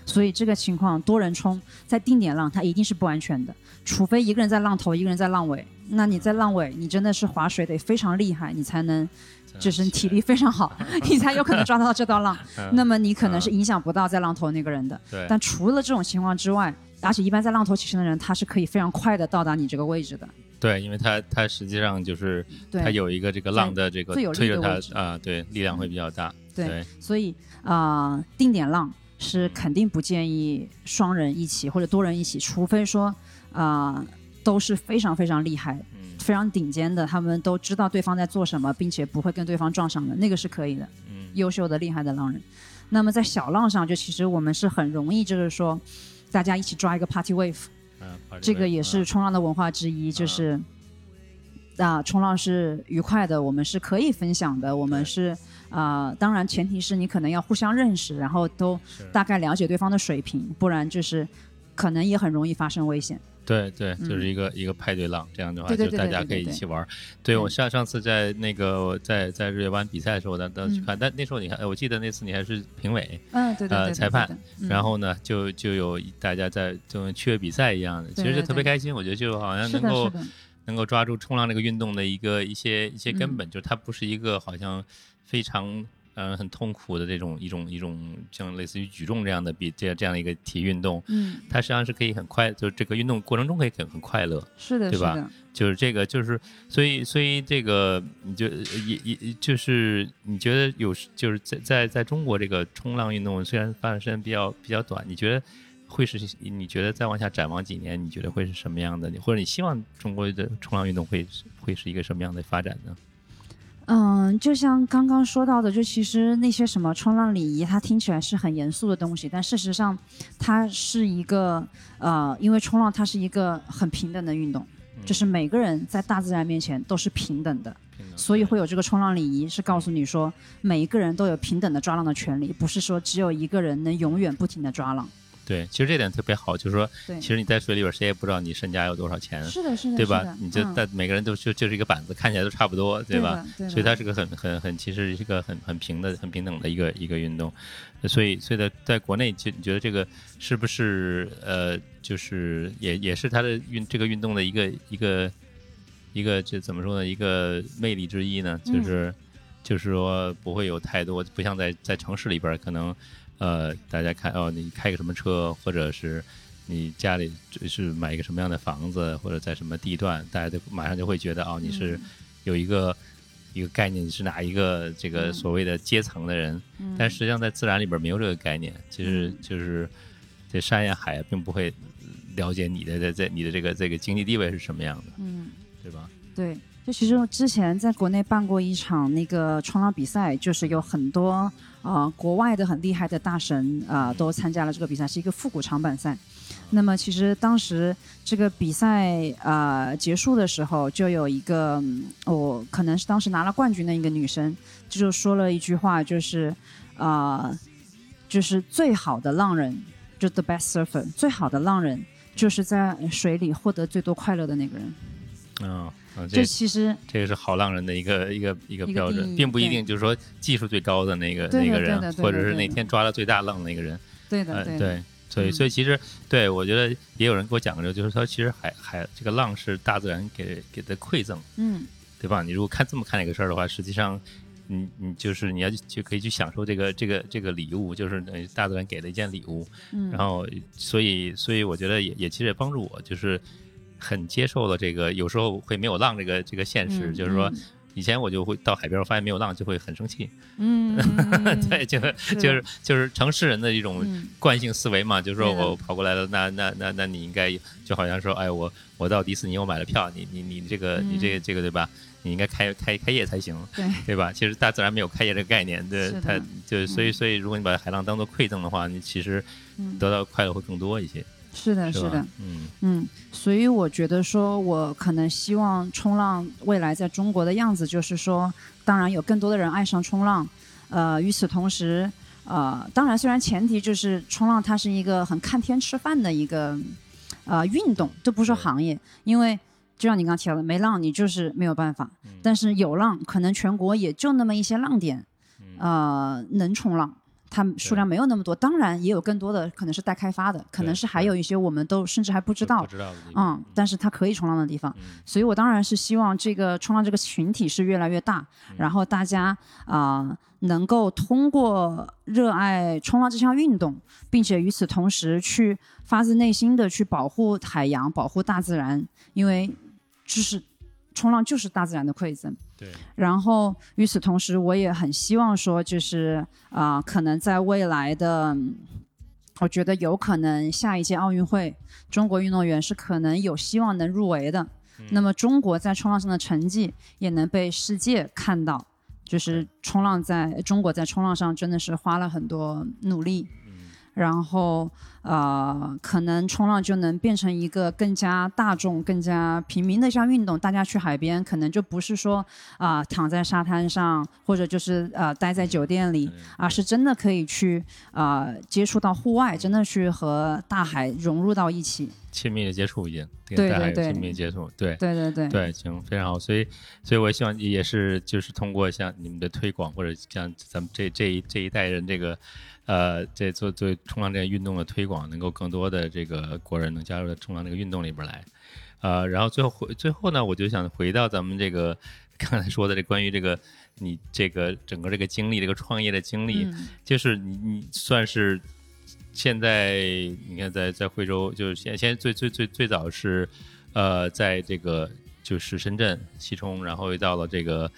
所以这个情况多人冲在定点浪，它一定是不安全的，除非一个人在浪头，一个人在浪尾。那你在浪尾，你真的是划水得非常厉害，你才能就是体力非常好，你才有可能抓到这道浪。那么你可能是影响不到在浪头那个人的。但除了这种情况之外，而且一般在浪头起身的人，他是可以非常快的到达你这个位置的。对，因为它它实际上就是它有一个这个浪的这个推着它啊，对，力量会比较大。对，所以啊，定点浪是肯定不建议双人一起或者多人一起，除非说啊都是非常非常厉害、非常顶尖的，他们都知道对方在做什么，并且不会跟对方撞上的，那个是可以的。嗯，优秀的厉害的浪人。那么在小浪上，就其实我们是很容易，就是说大家一起抓一个 party wave。这个也是冲浪的文化之一，就是啊，冲浪是愉快的，我们是可以分享的，我们是啊，当然前提是你可能要互相认识，然后都大概了解对方的水平，不然就是可能也很容易发生危险。对对，就是一个一个派对浪，这样的话就大家可以一起玩。对我上上次在那个在在日月湾比赛的时候，我当当时去看，但那时候你看，我记得那次你还是评委，嗯，对对裁判，然后呢，就就有大家在就跟趣味比赛一样的，其实就特别开心。我觉得就好像能够能够抓住冲浪这个运动的一个一些一些根本，就是它不是一个好像非常。嗯，很痛苦的这种一种一种像类似于举重这样的比这样这样的一个体育运动，嗯，它实际上是可以很快，就是这个运动过程中可以很很快乐，是的，对吧？就是这个，就是所以所以这个你就也也就是你觉得有就是在在在中国这个冲浪运动虽然发展时间比较比较短，你觉得会是你觉得再往下展望几年，你觉得会是什么样的？或者你希望中国的冲浪运动会会是一个什么样的发展呢？嗯，就像刚刚说到的，就其实那些什么冲浪礼仪，它听起来是很严肃的东西，但事实上，它是一个呃，因为冲浪它是一个很平等的运动，就是每个人在大自然面前都是平等的，所以会有这个冲浪礼仪，是告诉你说每一个人都有平等的抓浪的权利，不是说只有一个人能永远不停的抓浪。对，其实这点特别好，就是说，其实你在水里边，谁也不知道你身家有多少钱，是的，是的，对吧？你就在每个人都就就是一个板子，看起来都差不多，对吧？所以它是个很很很，其实是一个很很平的、很平等的一个一个运动。所以，所以在在国内，就你觉得这个是不是呃，就是也也是它的运这个运动的一个一个一个就怎么说呢？一个魅力之一呢？就是就是说不会有太多，不像在在城市里边可能。呃，大家看哦，你开个什么车，或者是你家里是买一个什么样的房子，或者在什么地段，大家就马上就会觉得哦，你是有一个一个概念，你是哪一个这个所谓的阶层的人。但实际上在自然里边没有这个概念，其实就是这山呀海呀并不会了解你的在在你的这个这个经济地位是什么样的，嗯，对吧？对。就其实之前在国内办过一场那个冲浪比赛，就是有很多啊国外的很厉害的大神啊都参加了这个比赛，是一个复古长板赛。那么其实当时这个比赛啊结束的时候，就有一个我可能是当时拿了冠军的一个女生，就说了一句话，就是啊就是最好的浪人，就 the best surfer，最好的浪人就是在水里获得最多快乐的那个人。嗯。这其实这个是好浪人的一个一个一个标准，并不一定就是说技术最高的那个那个人，或者是那天抓了最大浪的那个人。对的，对，所以所以其实对我觉得也有人给我讲过，就是说其实海海这个浪是大自然给给的馈赠，嗯，对吧？你如果看这么看这个事儿的话，实际上你你就是你要就可以去享受这个这个这个礼物，就是大自然给的一件礼物。嗯，然后所以所以我觉得也也其实也帮助我，就是。很接受了这个，有时候会没有浪这个这个现实，就是说，以前我就会到海边，我发现没有浪就会很生气。嗯，对，就是就是就是城市人的一种惯性思维嘛，就是说我跑过来了，那那那那你应该就好像说，哎，我我到迪士尼我买了票，你你你这个你这个这个对吧？你应该开开开业才行，对。对吧？其实大自然没有开业这个概念，对，它就所以所以如果你把海浪当做馈赠的话，你其实得到快乐会更多一些。是的，是的，嗯。嗯，所以我觉得说，我可能希望冲浪未来在中国的样子，就是说，当然有更多的人爱上冲浪，呃，与此同时，呃，当然虽然前提就是冲浪它是一个很看天吃饭的一个呃运动，都不说行业，因为就像你刚刚提到的，没浪你就是没有办法，但是有浪，可能全国也就那么一些浪点，呃，能冲浪。它数量没有那么多，当然也有更多的可能是待开发的，可能是还有一些我们都甚至还不知道，嗯，但是它可以冲浪的地方，所以我当然是希望这个冲浪这个群体是越来越大，然后大家啊能够通过热爱冲浪这项运动，并且与此同时去发自内心的去保护海洋、保护大自然，因为就是。冲浪就是大自然的馈赠，对。然后与此同时，我也很希望说，就是啊，可能在未来的，我觉得有可能下一届奥运会，中国运动员是可能有希望能入围的。那么中国在冲浪上的成绩也能被世界看到，就是冲浪在中国在冲浪上真的是花了很多努力。然后，呃，可能冲浪就能变成一个更加大众、更加平民的一项运动。大家去海边，可能就不是说啊躺在沙滩上，或者就是呃待在酒店里，而是真的可以去啊接触到户外，真的去和大海融入到一起，亲密的接触一点，对对对，亲密接触，对对对对对，行，非常好。所以，所以我希望也是就是通过像你们的推广，或者像咱们这这一这一代人这个。呃，这做做冲浪这个运动的推广，能够更多的这个国人能加入到冲浪这个运动里边来，呃，然后最后回最后呢，我就想回到咱们这个刚才说的这关于这个你这个整个这个经历，这个创业的经历，就是你你算是现在你看在在惠州，就是现现在最最最最早是呃在这个就是深圳西冲，然后又到了这个。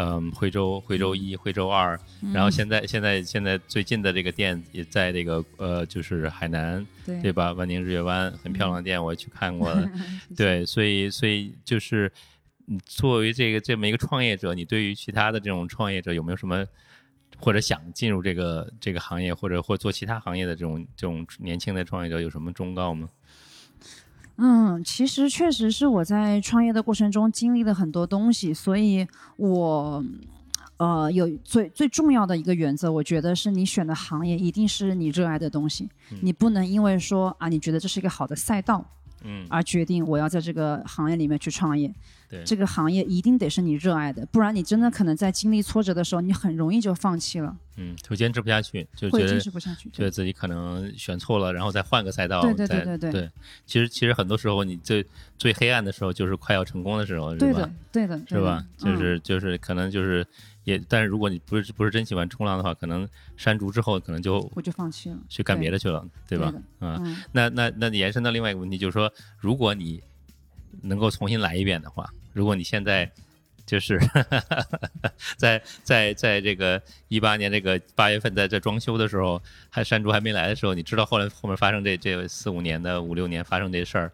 嗯，惠州惠州一、惠州二，然后现在现在现在最近的这个店也在这个呃，就是海南，对吧？万宁日月湾很漂亮的店，我去看过了。对，所以所以就是作为这个这么一个创业者，你对于其他的这种创业者有没有什么，或者想进入这个这个行业，或者或做其他行业的这种这种年轻的创业者有什么忠告吗？嗯，其实确实是我在创业的过程中经历了很多东西，所以我，呃，有最最重要的一个原则，我觉得是你选的行业一定是你热爱的东西，你不能因为说啊，你觉得这是一个好的赛道，嗯，而决定我要在这个行业里面去创业。对这个行业一定得是你热爱的，不然你真的可能在经历挫折的时候，你很容易就放弃了，嗯，就坚持不下去，就会坚觉得持不下去。觉得自己可能选错了，然后再换个赛道，对对再对对对其实其实很多时候你最最黑暗的时候，就是快要成功的时候，是吧对的？，对的，是吧？就嗯是就是可能就是也，但是如果你不是不是真喜欢冲浪的话，可能山竹之后可能就我就放弃了，去干别的去了，对吧？的嗯，嗯，那那你延伸到另外一个问题，就是说，如果你能够重新来一遍的话，如果你现在就是 在在在这个一八年这个八月份在这装修的时候，还山竹还没来的时候，你知道后来后面发生这这四五年的五六年发生这事儿，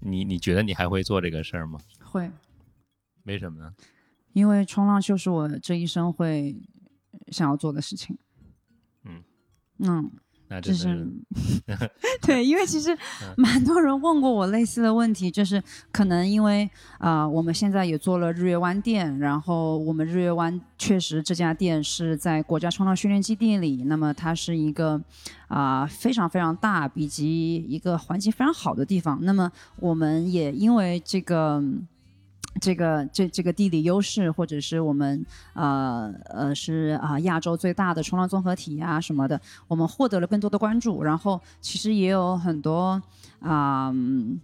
你你觉得你还会做这个事儿吗？会，为什么呢？因为冲浪就是我这一生会想要做的事情。嗯嗯，那就是是 对，因为其实 蛮多人问过我类似的问题，就是可能因为啊、呃我们现在也做了日月湾店，然后我们日月湾确实这家店是在国家冲浪训练基地里，那么它是一个啊、非常非常大，以及一个环境非常好的地方。那么我们也因为这个。这个这这个地理优势，或者是我们呃呃是啊、亚洲最大的冲浪综合体啊什么的，我们获得了更多的关注。然后其实也有很多啊、嗯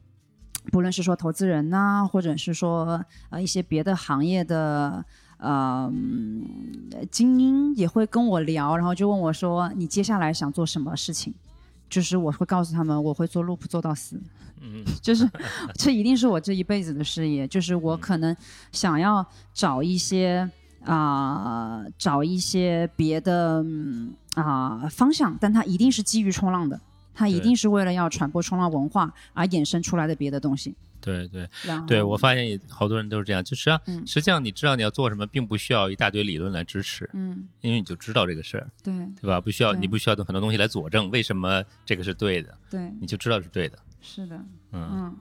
不论是说投资人呐、或者是说呃一些别的行业的呃精英也会跟我聊，然后就问我说你接下来想做什么事情？就是我会告诉他们，我会做 loop 做到死。嗯 就是这一定是我这一辈子的事业，就是我可能想要找一些啊、找一些别的嗯啊、方向，但它一定是基于冲浪的，它一定是为了要传播冲浪文化而衍生出来的别的东西。对对对，我发现也好多人都是这样，就实际上嗯实际上你知道你要做什么，并不需要一大堆理论来支持，嗯，因为你就知道这个事儿。对对吧？不需要你不需要很多东西来佐证为什么这个是对的，对，你就知道是对的。是的，嗯，嗯，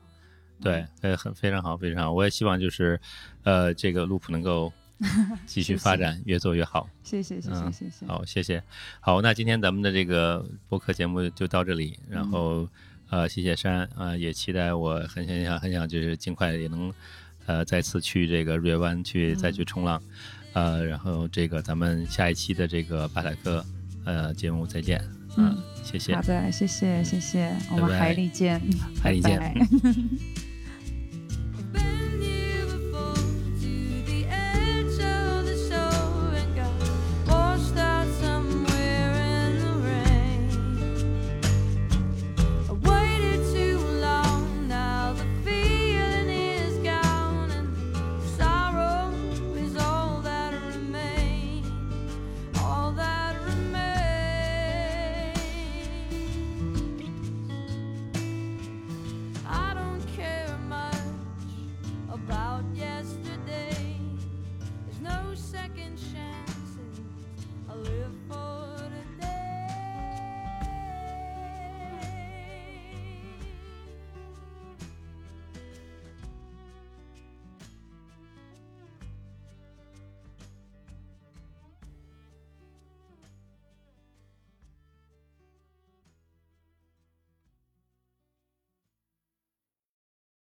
对，呃，很非常好，非常好。我也希望就是，呃，这个 loop 能够 继续发展，越做越好。谢谢谢谢嗯谢谢，好，谢谢。好，那今天咱们的这个播客节目就到这里，然嗯后、呃，谢谢山啊、呃也期待我很很想很想就是尽快也能呃再次去这个瑞月湾去再去冲浪，呃，然后这个咱们下一期的这个巴塔克呃节目再见，嗯谢谢好。的，谢谢谢谢，我们海里见，海里见